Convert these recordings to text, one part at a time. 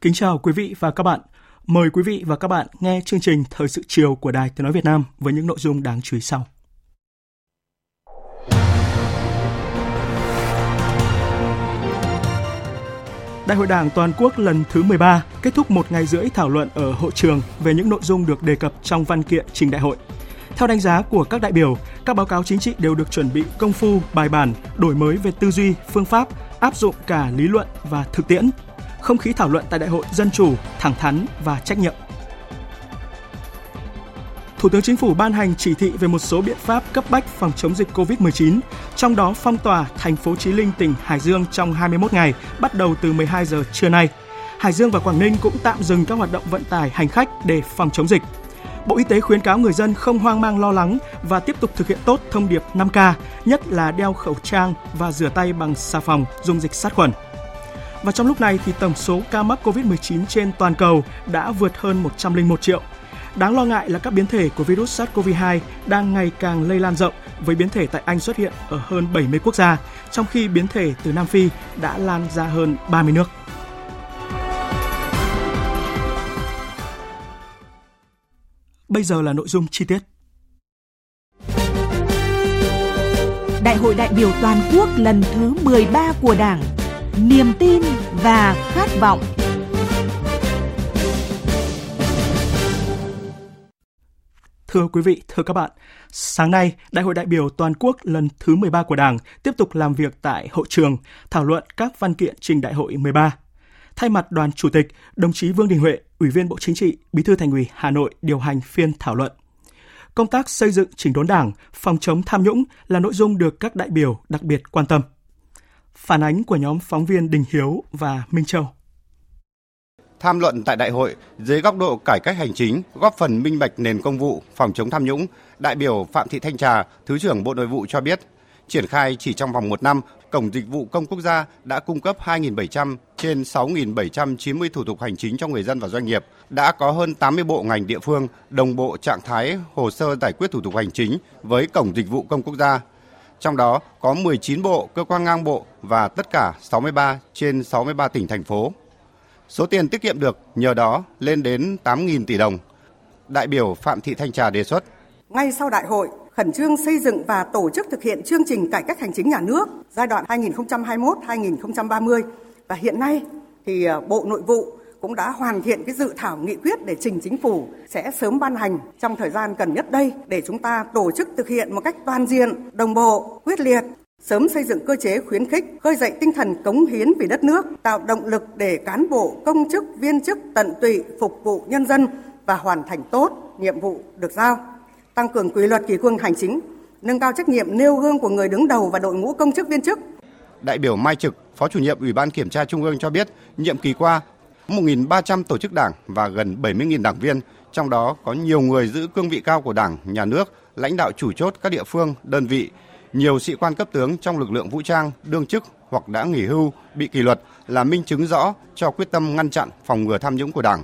Kính chào quý vị và các bạn. Mời quý vị và các bạn nghe chương trình Thời sự chiều của Đài Tiếng Nói Việt Nam với những nội dung đáng chú ý sau. Đại hội Đảng toàn quốc lần thứ 13 kết thúc một ngày rưỡi thảo luận ở hội trường về những nội dung được đề cập trong văn kiện trình đại hội. Theo đánh giá của các đại biểu, các báo cáo chính trị đều được chuẩn bị công phu, bài bản, đổi mới về tư duy, phương pháp, áp dụng cả lý luận và thực tiễn, không khí thảo luận tại đại hội dân chủ, thẳng thắn và trách nhiệm. Thủ tướng Chính phủ ban hành chỉ thị về một số biện pháp cấp bách phòng chống dịch COVID-19, trong đó phong tỏa thành phố Chí Linh, tỉnh Hải Dương trong 21 ngày, bắt đầu từ 12 giờ trưa nay. Hải Dương và Quảng Ninh cũng tạm dừng các hoạt động vận tải hành khách để phòng chống dịch. Bộ Y tế khuyến cáo người dân không hoang mang lo lắng và tiếp tục thực hiện tốt thông điệp 5K, nhất là đeo khẩu trang và rửa tay bằng xà phòng, dùng dịch sát khuẩn. Và trong lúc này thì tổng số ca mắc COVID-19 trên toàn cầu đã vượt hơn 101 triệu. Đáng lo ngại là các biến thể của virus SARS-CoV-2 đang ngày càng lây lan rộng với biến thể tại Anh xuất hiện ở hơn 70 quốc gia, trong khi biến thể từ Nam Phi đã lan ra hơn 30 nước. Bây giờ là nội dung chi tiết. Đại hội đại biểu toàn quốc lần thứ 13 của Đảng niềm tin và khát vọng. Thưa quý vị, thưa các bạn, sáng nay, Đại hội đại biểu toàn quốc lần thứ 13 của Đảng tiếp tục làm việc tại hội trường, thảo luận các văn kiện trình Đại hội 13. Thay mặt đoàn chủ tịch, đồng chí Vương Đình Huệ, Ủy viên Bộ Chính trị, Bí thư Thành ủy Hà Nội điều hành phiên thảo luận. Công tác xây dựng chỉnh đốn Đảng, phòng chống tham nhũng là nội dung được các đại biểu đặc biệt quan tâm. Phản ánh của nhóm phóng viên Đình Hiếu và Minh Châu. Tham luận tại đại hội dưới góc độ cải cách hành chính, góp phần minh bạch nền công vụ, phòng chống tham nhũng, đại biểu Phạm Thị Thanh Trà, Thứ trưởng Bộ Nội vụ cho biết, triển khai chỉ trong vòng một năm, Cổng Dịch vụ Công Quốc gia đã cung cấp 2.700 trên 6.790 thủ tục hành chính cho người dân và doanh nghiệp, đã có hơn 80 bộ ngành địa phương đồng bộ trạng thái hồ sơ giải quyết thủ tục hành chính với Cổng Dịch vụ Công Quốc gia trong đó có 19 bộ, cơ quan ngang bộ và tất cả 63 trên 63 tỉnh thành phố. Số tiền tiết kiệm được nhờ đó lên đến 8.000 tỷ đồng. Đại biểu Phạm Thị Thanh Trà đề xuất. Ngay sau đại hội, khẩn trương xây dựng và tổ chức thực hiện chương trình cải cách hành chính nhà nước giai đoạn 2021-2030 và hiện nay thì ờ, Bộ Nội vụ cũng đã hoàn thiện cái dự thảo nghị quyết để trình chính phủ sẽ sớm ban hành trong thời gian cần nhất đây để chúng ta tổ chức thực hiện một cách toàn diện, đồng bộ, quyết liệt sớm xây dựng cơ chế khuyến khích, khơi dậy tinh thần cống hiến vì đất nước, tạo động lực để cán bộ, công chức, viên chức tận tụy phục vụ nhân dân và hoàn thành tốt nhiệm vụ được giao, tăng cường quy luật kỷ cương hành chính, nâng cao trách nhiệm nêu gương của người đứng đầu và đội ngũ công chức viên chức. Đại biểu Mai Trực, Phó chủ nhiệm Ủy ban Kiểm tra Trung ương cho biết, nhiệm kỳ qua, 1.300 tổ chức đảng và gần 70.000 đảng viên, trong đó có nhiều người giữ cương vị cao của Đảng, Nhà nước, lãnh đạo chủ chốt các địa phương, đơn vị, nhiều sĩ quan cấp tướng trong lực lượng vũ trang, đương chức hoặc đã nghỉ hưu, bị kỷ luật là minh chứng rõ cho quyết tâm ngăn chặn phòng ngừa tham nhũng của Đảng.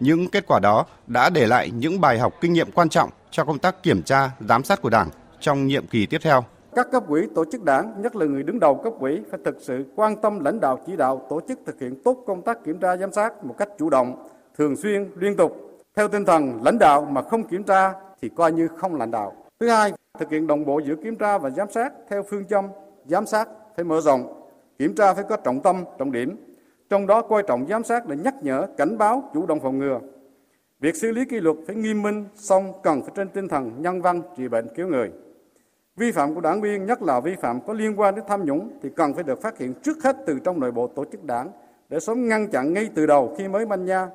Những kết quả đó đã để lại những bài học kinh nghiệm quan trọng cho công tác kiểm tra, giám sát của Đảng trong nhiệm kỳ tiếp theo các cấp ủy tổ chức đảng, nhất là người đứng đầu cấp ủy phải thực sự quan tâm lãnh đạo chỉ đạo tổ chức thực hiện tốt công tác kiểm tra giám sát một cách chủ động, thường xuyên, liên tục theo tinh thần lãnh đạo mà không kiểm tra thì coi như không lãnh đạo. Thứ hai, thực hiện đồng bộ giữa kiểm tra và giám sát theo phương châm giám sát phải mở rộng, kiểm tra phải có trọng tâm, trọng điểm. Trong đó coi trọng giám sát để nhắc nhở, cảnh báo, chủ động phòng ngừa. Việc xử lý kỷ luật phải nghiêm minh, song cần phải trên tinh thần nhân văn trị bệnh cứu người. Vi phạm của đảng viên, nhất là vi phạm có liên quan đến tham nhũng thì cần phải được phát hiện trước hết từ trong nội bộ tổ chức đảng để sớm ngăn chặn ngay từ đầu khi mới manh nha,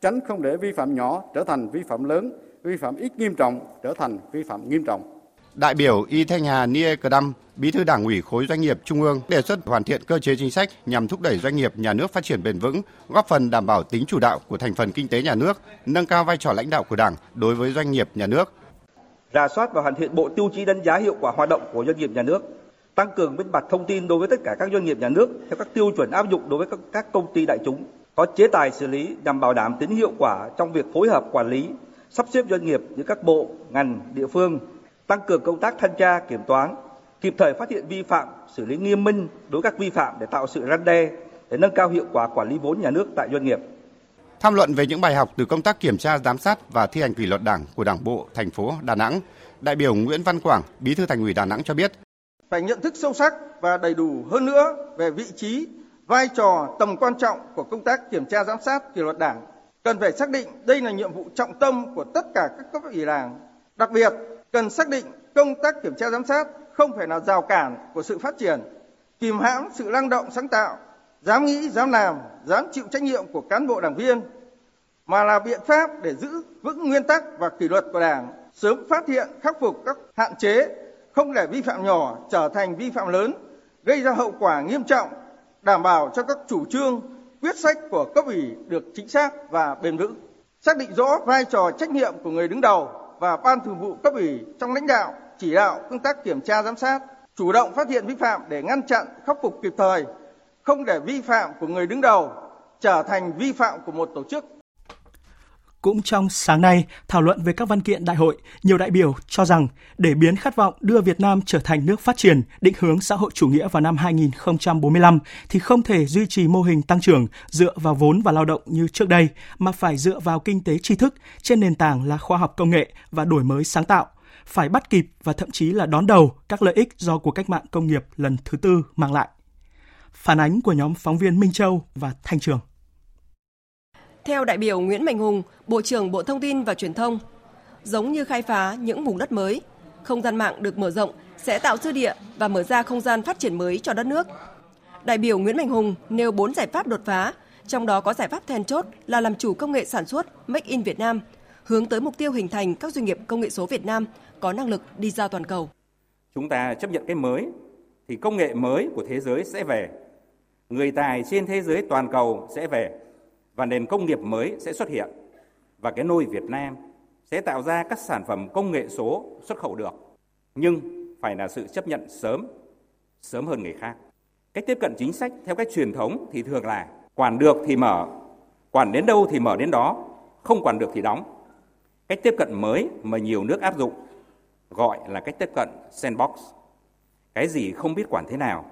tránh không để vi phạm nhỏ trở thành vi phạm lớn, vi phạm ít nghiêm trọng trở thành vi phạm nghiêm trọng. Đại biểu Y Thanh Hà Nie Cờ đâm Bí thư Đảng ủy khối doanh nghiệp Trung ương đề xuất hoàn thiện cơ chế chính sách nhằm thúc đẩy doanh nghiệp nhà nước phát triển bền vững, góp phần đảm bảo tính chủ đạo của thành phần kinh tế nhà nước, nâng cao vai trò lãnh đạo của Đảng đối với doanh nghiệp nhà nước. Rà soát và hoàn thiện bộ tiêu chí đánh giá hiệu quả hoạt động của doanh nghiệp nhà nước, tăng cường minh bạch thông tin đối với tất cả các doanh nghiệp nhà nước theo các tiêu chuẩn áp dụng đối với các công ty đại chúng, có chế tài xử lý nhằm bảo đảm tính hiệu quả trong việc phối hợp quản lý, sắp xếp doanh nghiệp giữa các bộ, ngành, địa phương, tăng cường công tác thanh tra kiểm toán, kịp thời phát hiện vi phạm, xử lý nghiêm minh đối các vi phạm để tạo sự răn đe, để nâng cao hiệu quả quản lý vốn nhà nước tại doanh nghiệp. Tham luận về những bài học từ công tác kiểm tra giám sát và thi hành kỷ luật Đảng của Đảng bộ thành phố Đà Nẵng, đại biểu Nguyễn Văn Quảng, Bí thư Thành ủy Đà Nẵng cho biết: phải nhận thức sâu sắc và đầy đủ hơn nữa về vị trí, vai trò, tầm quan trọng của công tác kiểm tra giám sát kỷ luật Đảng. Cần phải xác định đây là nhiệm vụ trọng tâm của tất cả các cấp ủy Đảng. Đặc biệt, cần xác định công tác kiểm tra giám sát không phải là rào cản của sự phát triển, kìm hãm sự năng động sáng tạo, dám nghĩ, dám làm, dám chịu trách nhiệm của cán bộ đảng viên, mà là biện pháp để giữ vững nguyên tắc và kỷ luật của Đảng, sớm phát hiện, khắc phục các hạn chế, không để vi phạm nhỏ trở thành vi phạm lớn, gây ra hậu quả nghiêm trọng, đảm bảo cho các chủ trương, quyết sách của cấp ủy được chính xác và bền vững. Xác định rõ vai trò trách nhiệm của người đứng đầu và ban thường vụ cấp ủy trong lãnh đạo, chỉ đạo công tác kiểm tra giám sát, chủ động phát hiện vi phạm để ngăn chặn, khắc phục kịp thời, không để vi phạm của người đứng đầu trở thành vi phạm của một tổ chức cũng trong sáng nay, thảo luận về các văn kiện đại hội, nhiều đại biểu cho rằng để biến khát vọng đưa Việt Nam trở thành nước phát triển, định hướng xã hội chủ nghĩa vào năm 2045 thì không thể duy trì mô hình tăng trưởng dựa vào vốn và lao động như trước đây, mà phải dựa vào kinh tế tri thức trên nền tảng là khoa học công nghệ và đổi mới sáng tạo, phải bắt kịp và thậm chí là đón đầu các lợi ích do cuộc cách mạng công nghiệp lần thứ tư mang lại. Phản ánh của nhóm phóng viên Minh Châu và Thanh Trường. Theo đại biểu Nguyễn Mạnh Hùng, Bộ trưởng Bộ Thông tin và Truyền thông, giống như khai phá những vùng đất mới, không gian mạng được mở rộng sẽ tạo dư địa và mở ra không gian phát triển mới cho đất nước. Đại biểu Nguyễn Mạnh Hùng nêu 4 giải pháp đột phá, trong đó có giải pháp then chốt là làm chủ công nghệ sản xuất Make in Việt Nam, hướng tới mục tiêu hình thành các doanh nghiệp công nghệ số Việt Nam có năng lực đi ra toàn cầu. Chúng ta chấp nhận cái mới thì công nghệ mới của thế giới sẽ về. Người tài trên thế giới toàn cầu sẽ về và nền công nghiệp mới sẽ xuất hiện. Và cái nôi Việt Nam sẽ tạo ra các sản phẩm công nghệ số xuất khẩu được. Nhưng phải là sự chấp nhận sớm sớm hơn người khác. Cách tiếp cận chính sách theo cách truyền thống thì thường là quản được thì mở, quản đến đâu thì mở đến đó, không quản được thì đóng. Cách tiếp cận mới mà nhiều nước áp dụng gọi là cách tiếp cận sandbox cái gì không biết quản thế nào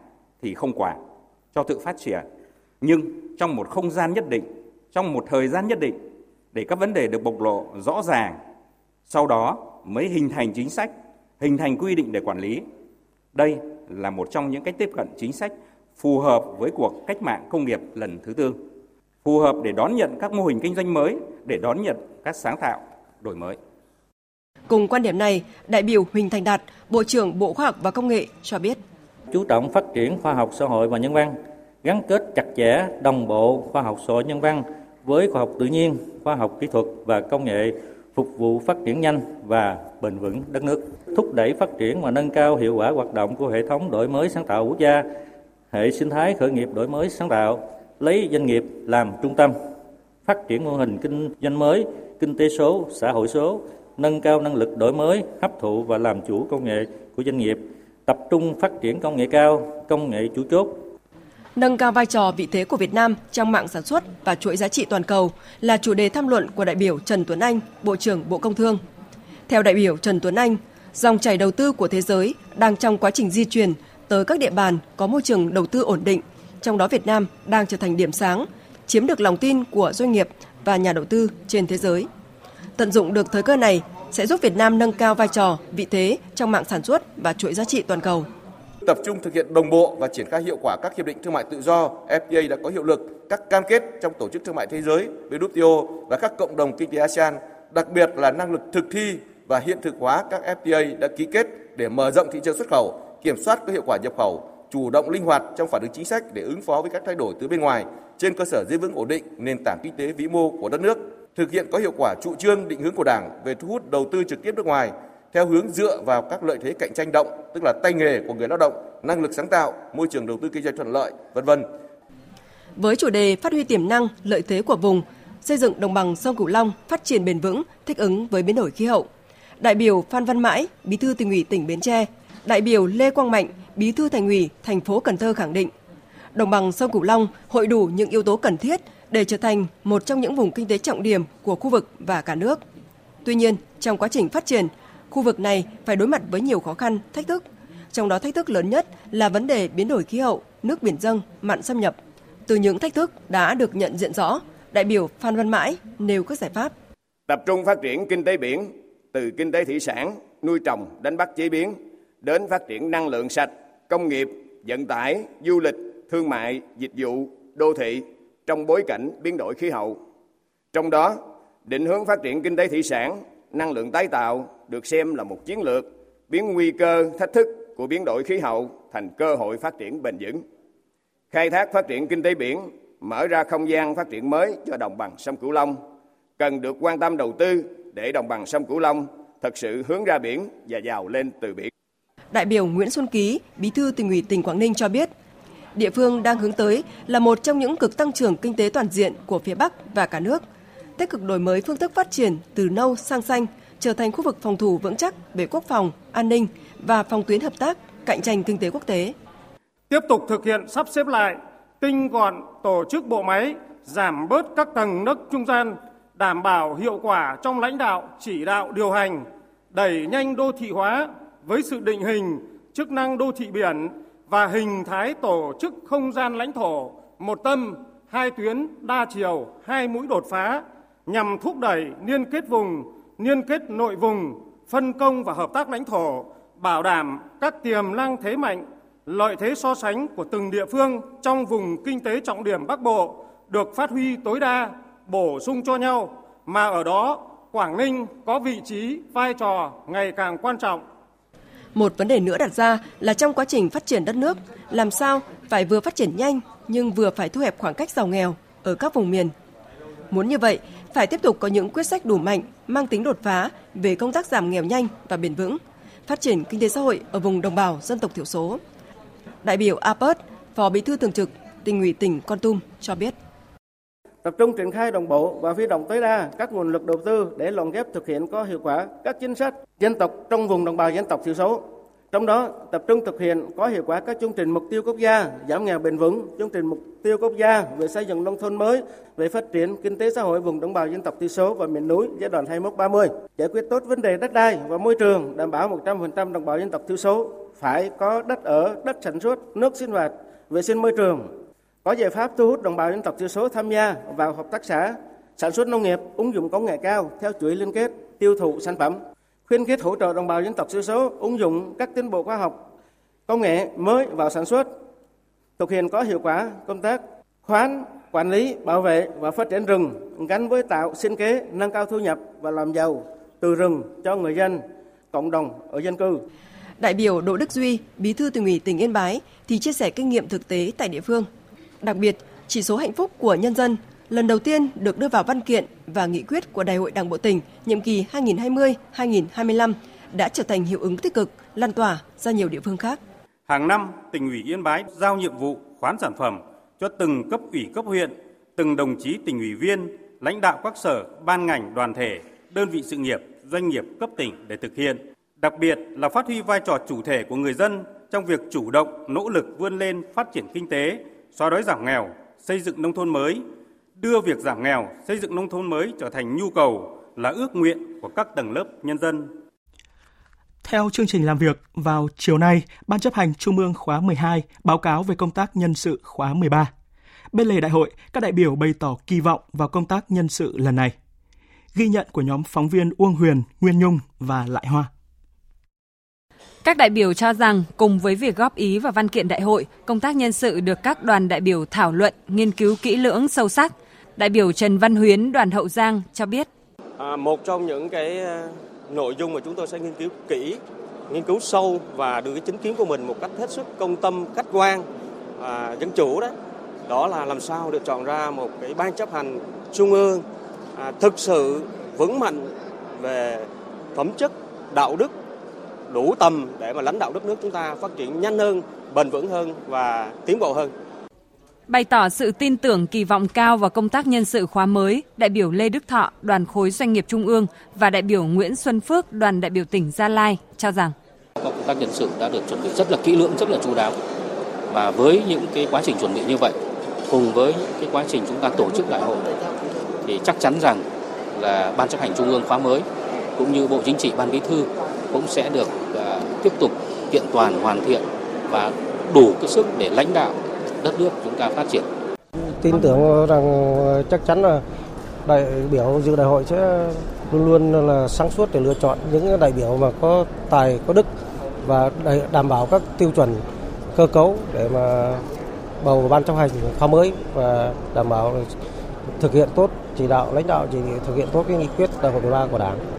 thì không quản cho tự phát triển nhưng trong một không gian nhất định trong một thời gian nhất định để các vấn đề được bộc lộ rõ ràng, sau đó mới hình thành chính sách, hình thành quy định để quản lý. Đây là một trong những cách tiếp cận chính sách phù hợp với cuộc cách mạng công nghiệp lần thứ tư, phù hợp để đón nhận các mô hình kinh doanh mới, để đón nhận các sáng tạo, đổi mới. Cùng quan điểm này, đại biểu Huỳnh Thành Đạt, Bộ trưởng Bộ Khoa học và Công nghệ cho biết. Chú trọng phát triển khoa học xã hội và nhân văn, gắn kết chặt chẽ đồng bộ khoa học xã hội nhân văn với khoa học tự nhiên, khoa học kỹ thuật và công nghệ phục vụ phát triển nhanh và bền vững đất nước, thúc đẩy phát triển và nâng cao hiệu quả hoạt động của hệ thống đổi mới sáng tạo quốc gia, hệ sinh thái khởi nghiệp đổi mới sáng tạo, lấy doanh nghiệp làm trung tâm, phát triển mô hình kinh doanh mới, kinh tế số, xã hội số, nâng cao năng lực đổi mới, hấp thụ và làm chủ công nghệ của doanh nghiệp, tập trung phát triển công nghệ cao, công nghệ chủ chốt, Nâng cao vai trò vị thế của Việt Nam trong mạng sản xuất và chuỗi giá trị toàn cầu là chủ đề tham luận của đại biểu Trần Tuấn Anh, Bộ trưởng Bộ Công Thương. Theo đại biểu Trần Tuấn Anh, dòng chảy đầu tư của thế giới đang trong quá trình di chuyển tới các địa bàn có môi trường đầu tư ổn định, trong đó Việt Nam đang trở thành điểm sáng, chiếm được lòng tin của doanh nghiệp và nhà đầu tư trên thế giới. Tận dụng được thời cơ này sẽ giúp Việt Nam nâng cao vai trò, vị thế trong mạng sản xuất và chuỗi giá trị toàn cầu. Tập trung thực hiện đồng bộ và triển khai hiệu quả các hiệp định thương mại tự do FTA đã có hiệu lực, các cam kết trong Tổ chức Thương mại Thế giới WTO và các cộng đồng kinh tế ASEAN, đặc biệt là năng lực thực thi và hiện thực hóa các FTA đã ký kết để mở rộng thị trường xuất khẩu, kiểm soát có hiệu quả nhập khẩu, chủ động linh hoạt trong phản ứng chính sách để ứng phó với các thay đổi từ bên ngoài trên cơ sở giữ vững ổn định nền tảng kinh tế vĩ mô của đất nước, thực hiện có hiệu quả trụ trương định hướng của Đảng về thu hút đầu tư trực tiếp nước ngoài theo hướng dựa vào các lợi thế cạnh tranh động, tức là tay nghề của người lao động, năng lực sáng tạo, môi trường đầu tư kinh doanh thuận lợi, vân vân. Với chủ đề phát huy tiềm năng, lợi thế của vùng, xây dựng đồng bằng sông Cửu Long phát triển bền vững, thích ứng với biến đổi khí hậu. Đại biểu Phan Văn Mãi, Bí thư tỉnh ủy tỉnh Bến Tre, đại biểu Lê Quang Mạnh, Bí thư Thành ủy thành phố Cần Thơ khẳng định, đồng bằng sông Cửu Long hội đủ những yếu tố cần thiết để trở thành một trong những vùng kinh tế trọng điểm của khu vực và cả nước. Tuy nhiên, trong quá trình phát triển, khu vực này phải đối mặt với nhiều khó khăn, thách thức. Trong đó thách thức lớn nhất là vấn đề biến đổi khí hậu, nước biển dâng, mặn xâm nhập. Từ những thách thức đã được nhận diện rõ, đại biểu Phan Văn Mãi nêu các giải pháp. Tập trung phát triển kinh tế biển, từ kinh tế thủy sản, nuôi trồng, đánh bắt chế biến, đến phát triển năng lượng sạch, công nghiệp, vận tải, du lịch, thương mại, dịch vụ, đô thị trong bối cảnh biến đổi khí hậu. Trong đó, định hướng phát triển kinh tế thủy sản, năng lượng tái tạo được xem là một chiến lược biến nguy cơ, thách thức của biến đổi khí hậu thành cơ hội phát triển bền vững. Khai thác phát triển kinh tế biển mở ra không gian phát triển mới cho đồng bằng sông Cửu Long, cần được quan tâm đầu tư để đồng bằng sông Cửu Long thật sự hướng ra biển và giàu lên từ biển. Đại biểu Nguyễn Xuân Ký, Bí thư tỉnh ủy tỉnh Quảng Ninh cho biết, địa phương đang hướng tới là một trong những cực tăng trưởng kinh tế toàn diện của phía Bắc và cả nước, tích cực đổi mới phương thức phát triển từ nâu sang xanh, trở thành khu vực phòng thủ vững chắc về quốc phòng, an ninh và phòng tuyến hợp tác, cạnh tranh kinh tế quốc tế. Tiếp tục thực hiện sắp xếp lại, tinh gọn tổ chức bộ máy, giảm bớt các tầng nấc trung gian, đảm bảo hiệu quả trong lãnh đạo, chỉ đạo, điều hành, đẩy nhanh đô thị hóa với sự định hình chức năng đô thị biển và hình thái tổ chức không gian lãnh thổ một tâm, hai tuyến, đa chiều, hai mũi đột phá nhằm thúc đẩy liên kết vùng, liên kết nội vùng, phân công và hợp tác lãnh thổ, bảo đảm các tiềm năng thế mạnh, lợi thế so sánh của từng địa phương trong vùng kinh tế trọng điểm Bắc Bộ được phát huy tối đa, bổ sung cho nhau mà ở đó Quảng Ninh có vị trí, vai trò ngày càng quan trọng một vấn đề nữa đặt ra là trong quá trình phát triển đất nước, làm sao phải vừa phát triển nhanh nhưng vừa phải thu hẹp khoảng cách giàu nghèo ở các vùng miền. Muốn như vậy, phải tiếp tục có những quyết sách đủ mạnh, mang tính đột phá về công tác giảm nghèo nhanh và bền vững, phát triển kinh tế xã hội ở vùng đồng bào dân tộc thiểu số. Đại biểu Apert, Phó Bí thư Thường trực, tỉnh ủy tỉnh Con Tum cho biết tập trung triển khai đồng bộ và huy động tối đa các nguồn lực đầu tư để lồng ghép thực hiện có hiệu quả các chính sách dân tộc trong vùng đồng bào dân tộc thiểu số. Trong đó, tập trung thực hiện có hiệu quả các chương trình mục tiêu quốc gia giảm nghèo bền vững, chương trình mục tiêu quốc gia về xây dựng nông thôn mới, về phát triển kinh tế xã hội vùng đồng bào dân tộc thiểu số và miền núi giai đoạn 21-30, giải quyết tốt vấn đề đất đai và môi trường, đảm bảo 100% đồng bào dân tộc thiểu số phải có đất ở, đất sản xuất, nước sinh hoạt, vệ sinh môi trường, có giải pháp thu hút đồng bào dân tộc thiểu số tham gia vào hợp tác xã sản xuất nông nghiệp ứng dụng công nghệ cao theo chuỗi liên kết tiêu thụ sản phẩm khuyến khích hỗ trợ đồng bào dân tộc thiểu số ứng dụng các tiến bộ khoa học công nghệ mới vào sản xuất thực hiện có hiệu quả công tác khoán quản lý bảo vệ và phát triển rừng gắn với tạo sinh kế nâng cao thu nhập và làm giàu từ rừng cho người dân cộng đồng ở dân cư Đại biểu Đỗ Đức Duy, Bí thư tỉnh ủy tỉnh Yên Bái thì chia sẻ kinh nghiệm thực tế tại địa phương. Đặc biệt, chỉ số hạnh phúc của nhân dân lần đầu tiên được đưa vào văn kiện và nghị quyết của Đại hội Đảng bộ tỉnh nhiệm kỳ 2020-2025 đã trở thành hiệu ứng tích cực, lan tỏa ra nhiều địa phương khác. Hàng năm, tỉnh ủy Yên Bái giao nhiệm vụ khoán sản phẩm cho từng cấp ủy cấp huyện, từng đồng chí tỉnh ủy viên, lãnh đạo các sở, ban ngành, đoàn thể, đơn vị sự nghiệp, doanh nghiệp cấp tỉnh để thực hiện. Đặc biệt là phát huy vai trò chủ thể của người dân trong việc chủ động, nỗ lực vươn lên phát triển kinh tế, xóa đói giảm nghèo, xây dựng nông thôn mới, đưa việc giảm nghèo, xây dựng nông thôn mới trở thành nhu cầu là ước nguyện của các tầng lớp nhân dân. Theo chương trình làm việc, vào chiều nay, Ban chấp hành Trung ương khóa 12 báo cáo về công tác nhân sự khóa 13. Bên lề đại hội, các đại biểu bày tỏ kỳ vọng vào công tác nhân sự lần này. Ghi nhận của nhóm phóng viên Uông Huyền, Nguyên Nhung và Lại Hoa. Các đại biểu cho rằng cùng với việc góp ý vào văn kiện đại hội, công tác nhân sự được các đoàn đại biểu thảo luận, nghiên cứu kỹ lưỡng sâu sắc. Đại biểu Trần Văn Huyến, đoàn Hậu Giang cho biết. À, một trong những cái à, nội dung mà chúng tôi sẽ nghiên cứu kỹ, nghiên cứu sâu và đưa cái chính kiến của mình một cách hết sức công tâm, khách quan à, dân chủ đó. Đó là làm sao được chọn ra một cái ban chấp hành trung ương à, thực sự vững mạnh về phẩm chất, đạo đức đủ tầm để mà lãnh đạo đất nước chúng ta phát triển nhanh hơn, bền vững hơn và tiến bộ hơn. Bày tỏ sự tin tưởng kỳ vọng cao vào công tác nhân sự khóa mới, đại biểu Lê Đức Thọ, đoàn khối doanh nghiệp Trung ương và đại biểu Nguyễn Xuân Phước, đoàn đại biểu tỉnh Gia Lai cho rằng công tác nhân sự đã được chuẩn bị rất là kỹ lưỡng, rất là chú đáo. Và với những cái quá trình chuẩn bị như vậy, cùng với cái quá trình chúng ta tổ chức đại hội thì chắc chắn rằng là ban chấp hành trung ương khóa mới cũng như bộ chính trị ban bí thư cũng sẽ được à, tiếp tục kiện toàn, hoàn thiện và đủ cái sức để lãnh đạo đất nước chúng ta phát triển. Tin tưởng rằng à, chắc chắn là đại biểu dự đại hội sẽ luôn luôn là sáng suốt để lựa chọn những đại biểu mà có tài, có đức và đảm bảo các tiêu chuẩn, cơ cấu để mà bầu ban chấp hành khóa mới và đảm bảo thực hiện tốt chỉ đạo, lãnh đạo chỉ thực hiện tốt cái nghị quyết đại hội 13 của Đảng.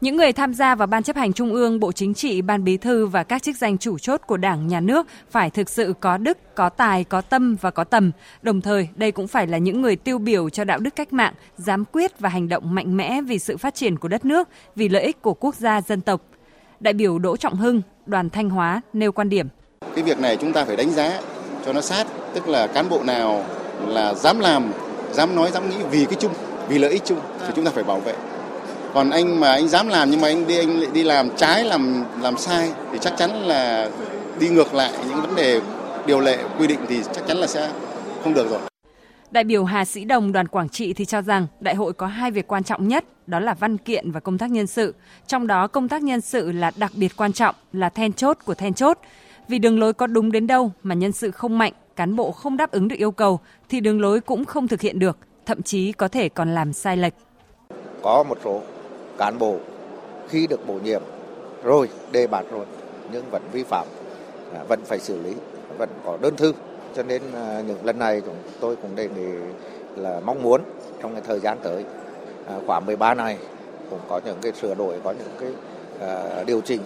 Những người tham gia vào Ban chấp hành Trung ương, Bộ Chính trị, Ban Bí thư và các chức danh chủ chốt của Đảng, Nhà nước phải thực sự có đức, có tài, có tâm và có tầm. Đồng thời, đây cũng phải là những người tiêu biểu cho đạo đức cách mạng, dám quyết và hành động mạnh mẽ vì sự phát triển của đất nước, vì lợi ích của quốc gia, dân tộc. Đại biểu Đỗ Trọng Hưng, đoàn Thanh Hóa nêu quan điểm. Cái việc này chúng ta phải đánh giá cho nó sát, tức là cán bộ nào là dám làm, dám nói, dám nghĩ vì cái chung, vì lợi ích chung thì chúng ta phải bảo vệ còn anh mà anh dám làm nhưng mà anh đi anh lại đi làm trái làm làm sai thì chắc chắn là đi ngược lại những vấn đề điều lệ quy định thì chắc chắn là sẽ không được rồi. Đại biểu Hà Sĩ Đồng đoàn Quảng Trị thì cho rằng đại hội có hai việc quan trọng nhất, đó là văn kiện và công tác nhân sự. Trong đó công tác nhân sự là đặc biệt quan trọng, là then chốt của then chốt. Vì đường lối có đúng đến đâu mà nhân sự không mạnh, cán bộ không đáp ứng được yêu cầu thì đường lối cũng không thực hiện được, thậm chí có thể còn làm sai lệch. Có một số cán bộ khi được bổ nhiệm. Rồi, đề bạt rồi, nhưng vẫn vi phạm à, vẫn phải xử lý, vẫn có đơn thư. Cho nên à, những lần này chúng tôi cũng đề nghị là mong muốn trong cái thời gian tới à, khóa 13 này cũng có những cái sửa đổi, có những cái điều chỉnh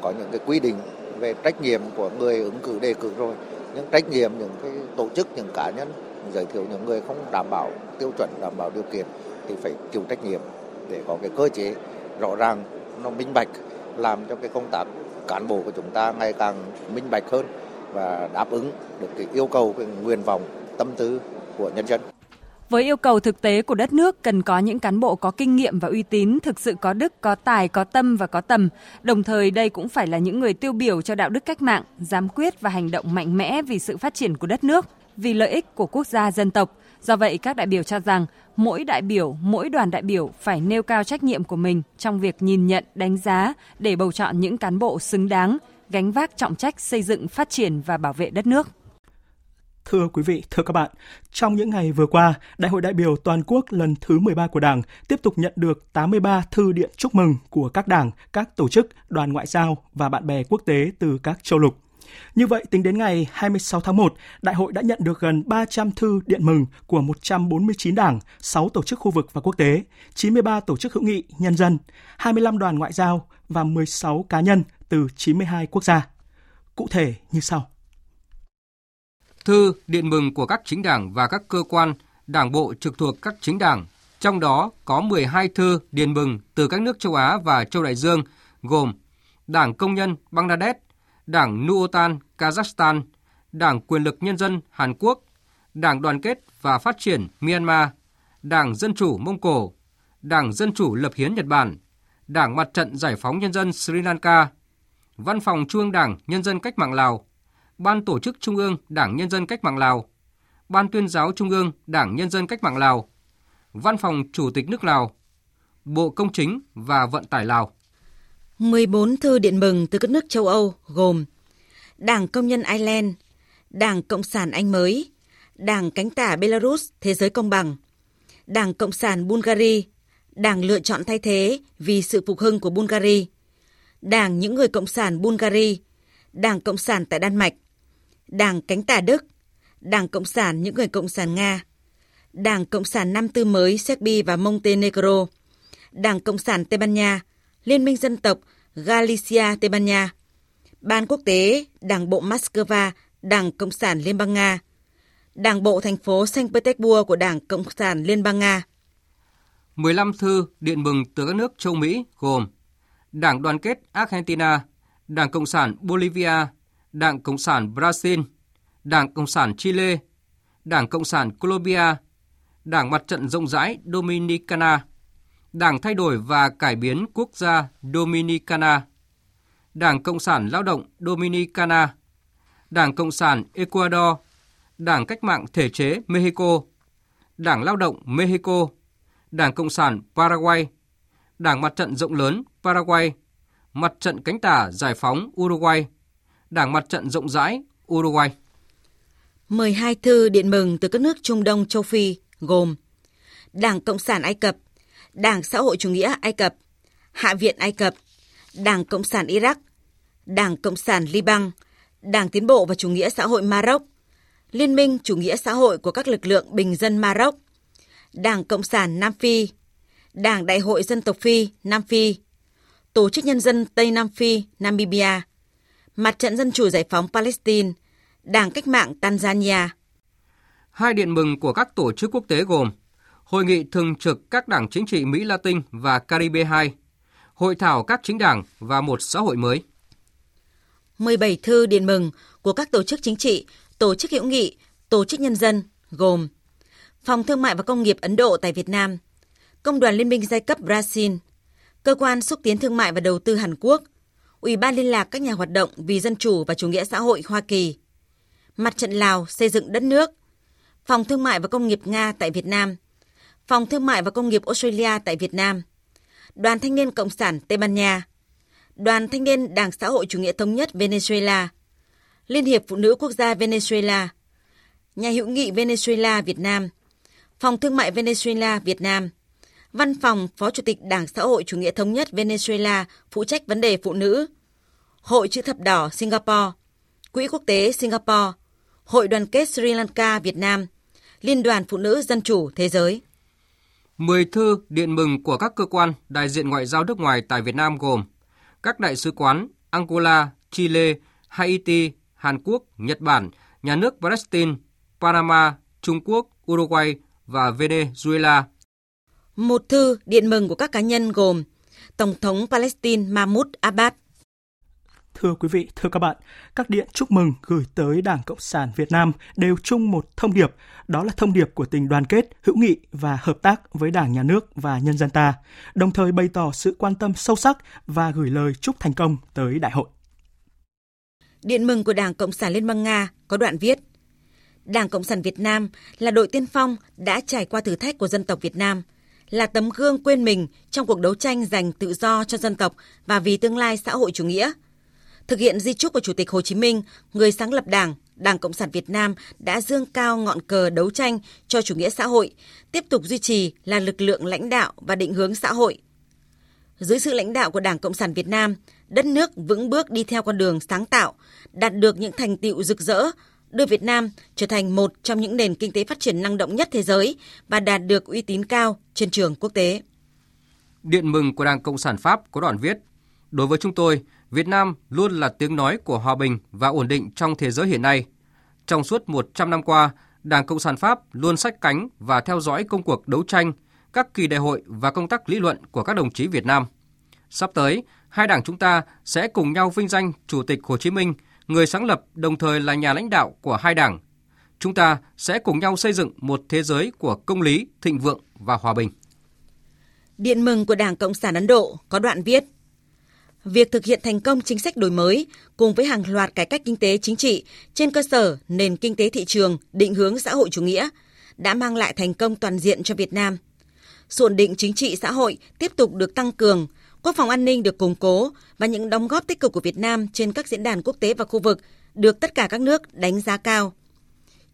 có những cái quy định về trách nhiệm của người ứng cử đề cử rồi. Những trách nhiệm những cái tổ chức, những cá nhân, giới thiệu những người không đảm bảo tiêu chuẩn, đảm bảo điều kiện thì phải chịu trách nhiệm để có cái cơ chế rõ ràng nó minh bạch làm cho cái công tác cán bộ của chúng ta ngày càng minh bạch hơn và đáp ứng được cái yêu cầu cái nguyện vọng tâm tư của nhân dân. Với yêu cầu thực tế của đất nước cần có những cán bộ có kinh nghiệm và uy tín, thực sự có đức, có tài, có tâm và có tầm. Đồng thời đây cũng phải là những người tiêu biểu cho đạo đức cách mạng, dám quyết và hành động mạnh mẽ vì sự phát triển của đất nước, vì lợi ích của quốc gia dân tộc. Do vậy các đại biểu cho rằng mỗi đại biểu, mỗi đoàn đại biểu phải nêu cao trách nhiệm của mình trong việc nhìn nhận, đánh giá để bầu chọn những cán bộ xứng đáng, gánh vác trọng trách xây dựng, phát triển và bảo vệ đất nước. Thưa quý vị, thưa các bạn, trong những ngày vừa qua, Đại hội đại biểu toàn quốc lần thứ 13 của Đảng tiếp tục nhận được 83 thư điện chúc mừng của các đảng, các tổ chức, đoàn ngoại giao và bạn bè quốc tế từ các châu lục. Như vậy, tính đến ngày 26 tháng 1, Đại hội đã nhận được gần 300 thư điện mừng của 149 đảng, 6 tổ chức khu vực và quốc tế, 93 tổ chức hữu nghị, nhân dân, 25 đoàn ngoại giao và 16 cá nhân từ 92 quốc gia. Cụ thể như sau. Thư điện mừng của các chính đảng và các cơ quan, đảng bộ trực thuộc các chính đảng, trong đó có 12 thư điện mừng từ các nước châu Á và châu Đại Dương, gồm Đảng Công nhân Bangladesh, Đảng Nuotan Kazakhstan, Đảng Quyền lực Nhân dân Hàn Quốc, Đảng Đoàn kết và Phát triển Myanmar, Đảng Dân chủ Mông Cổ, Đảng Dân chủ Lập hiến Nhật Bản, Đảng Mặt trận Giải phóng Nhân dân Sri Lanka, Văn phòng Trung ương Đảng Nhân dân Cách mạng Lào, Ban Tổ chức Trung ương Đảng Nhân dân Cách mạng Lào, Ban tuyên giáo Trung ương Đảng Nhân dân Cách mạng Lào, Văn phòng Chủ tịch nước Lào, Bộ Công chính và Vận tải Lào. 14 thư điện mừng từ các nước châu Âu gồm Đảng Công nhân Ireland, Đảng Cộng sản Anh mới, Đảng Cánh tả Belarus Thế giới công bằng, Đảng Cộng sản Bulgaria, Đảng lựa chọn thay thế vì sự phục hưng của Bulgaria, Đảng những người Cộng sản Bulgaria, Đảng Cộng sản tại Đan Mạch, Đảng Cánh tả Đức, Đảng Cộng sản những người Cộng sản Nga, Đảng Cộng sản Nam Tư mới Serbia và Montenegro, Đảng Cộng sản Tây Ban Nha, Liên minh dân tộc Galicia Tây Ban Nha, Ban quốc tế Đảng bộ Moscow, Đảng Cộng sản Liên bang Nga, Đảng bộ thành phố Saint Petersburg của Đảng Cộng sản Liên bang Nga. 15 thư điện mừng từ các nước châu Mỹ gồm Đảng Đoàn kết Argentina, Đảng Cộng sản Bolivia, Đảng Cộng sản Brazil, Đảng Cộng sản Chile, Đảng Cộng sản Colombia, Đảng Mặt trận rộng rãi Dominicana, Đảng Thay đổi và Cải biến Quốc gia Dominicana, Đảng Cộng sản Lao động Dominicana, Đảng Cộng sản Ecuador, Đảng Cách mạng Thể chế Mexico, Đảng Lao động Mexico, Đảng Cộng sản Paraguay, Đảng Mặt trận rộng lớn Paraguay, Mặt trận cánh tả giải phóng Uruguay, Đảng Mặt trận rộng rãi Uruguay. 12 thư điện mừng từ các nước Trung Đông châu Phi gồm Đảng Cộng sản Ai Cập, Đảng Xã hội Chủ nghĩa Ai Cập, Hạ viện Ai Cập, Đảng Cộng sản Iraq, Đảng Cộng sản Liban, Đảng Tiến bộ và Chủ nghĩa xã hội Maroc, Liên minh Chủ nghĩa xã hội của các lực lượng bình dân Maroc, Đảng Cộng sản Nam Phi, Đảng Đại hội Dân tộc Phi Nam Phi, Tổ chức Nhân dân Tây Nam Phi Namibia, Mặt trận Dân chủ Giải phóng Palestine, Đảng Cách mạng Tanzania. Hai điện mừng của các tổ chức quốc tế gồm Hội nghị thường trực các đảng chính trị Mỹ Latin và Caribe 2, Hội thảo các chính đảng và một xã hội mới. 17 thư điện mừng của các tổ chức chính trị, tổ chức hữu nghị, tổ chức nhân dân gồm Phòng Thương mại và Công nghiệp Ấn Độ tại Việt Nam, Công đoàn Liên minh giai cấp Brazil, Cơ quan xúc tiến thương mại và đầu tư Hàn Quốc, Ủy ban liên lạc các nhà hoạt động vì dân chủ và chủ nghĩa xã hội Hoa Kỳ, Mặt trận Lào xây dựng đất nước, Phòng Thương mại và Công nghiệp Nga tại Việt Nam, Phòng Thương mại và Công nghiệp Australia tại Việt Nam, Đoàn Thanh niên Cộng sản Tây Ban Nha, Đoàn Thanh niên Đảng Xã hội Chủ nghĩa Thống nhất Venezuela, Liên hiệp Phụ nữ Quốc gia Venezuela, Nhà hữu nghị Venezuela Việt Nam, Phòng Thương mại Venezuela Việt Nam, Văn phòng Phó Chủ tịch Đảng Xã hội Chủ nghĩa Thống nhất Venezuela phụ trách vấn đề phụ nữ, Hội Chữ Thập Đỏ Singapore, Quỹ Quốc tế Singapore, Hội đoàn kết Sri Lanka Việt Nam, Liên đoàn Phụ nữ Dân chủ Thế giới. 10 thư điện mừng của các cơ quan đại diện ngoại giao nước ngoài tại Việt Nam gồm các đại sứ quán Angola, Chile, Haiti, Hàn Quốc, Nhật Bản, nhà nước Palestine, Panama, Trung Quốc, Uruguay và Venezuela. Một thư điện mừng của các cá nhân gồm Tổng thống Palestine Mahmoud Abbas, Thưa quý vị, thưa các bạn, các điện chúc mừng gửi tới Đảng Cộng sản Việt Nam đều chung một thông điệp, đó là thông điệp của tình đoàn kết, hữu nghị và hợp tác với Đảng, Nhà nước và nhân dân ta, đồng thời bày tỏ sự quan tâm sâu sắc và gửi lời chúc thành công tới đại hội. Điện mừng của Đảng Cộng sản Liên bang Nga có đoạn viết Đảng Cộng sản Việt Nam là đội tiên phong đã trải qua thử thách của dân tộc Việt Nam, là tấm gương quên mình trong cuộc đấu tranh giành tự do cho dân tộc và vì tương lai xã hội chủ nghĩa – Thực hiện di trúc của Chủ tịch Hồ Chí Minh, người sáng lập Đảng, Đảng Cộng sản Việt Nam đã dương cao ngọn cờ đấu tranh cho chủ nghĩa xã hội, tiếp tục duy trì là lực lượng lãnh đạo và định hướng xã hội. Dưới sự lãnh đạo của Đảng Cộng sản Việt Nam, đất nước vững bước đi theo con đường sáng tạo, đạt được những thành tiệu rực rỡ, đưa Việt Nam trở thành một trong những nền kinh tế phát triển năng động nhất thế giới và đạt được uy tín cao trên trường quốc tế. Điện mừng của Đảng Cộng sản Pháp có đoạn viết, Đối với chúng tôi, Việt Nam luôn là tiếng nói của hòa bình và ổn định trong thế giới hiện nay. Trong suốt 100 năm qua, Đảng Cộng sản Pháp luôn sách cánh và theo dõi công cuộc đấu tranh, các kỳ đại hội và công tác lý luận của các đồng chí Việt Nam. Sắp tới, hai đảng chúng ta sẽ cùng nhau vinh danh Chủ tịch Hồ Chí Minh, người sáng lập đồng thời là nhà lãnh đạo của hai đảng. Chúng ta sẽ cùng nhau xây dựng một thế giới của công lý, thịnh vượng và hòa bình. Điện mừng của Đảng Cộng sản Ấn Độ có đoạn viết Việc thực hiện thành công chính sách đổi mới cùng với hàng loạt cải cách kinh tế chính trị trên cơ sở nền kinh tế thị trường định hướng xã hội chủ nghĩa đã mang lại thành công toàn diện cho Việt Nam. Sự ổn định chính trị xã hội tiếp tục được tăng cường, quốc phòng an ninh được củng cố và những đóng góp tích cực của Việt Nam trên các diễn đàn quốc tế và khu vực được tất cả các nước đánh giá cao.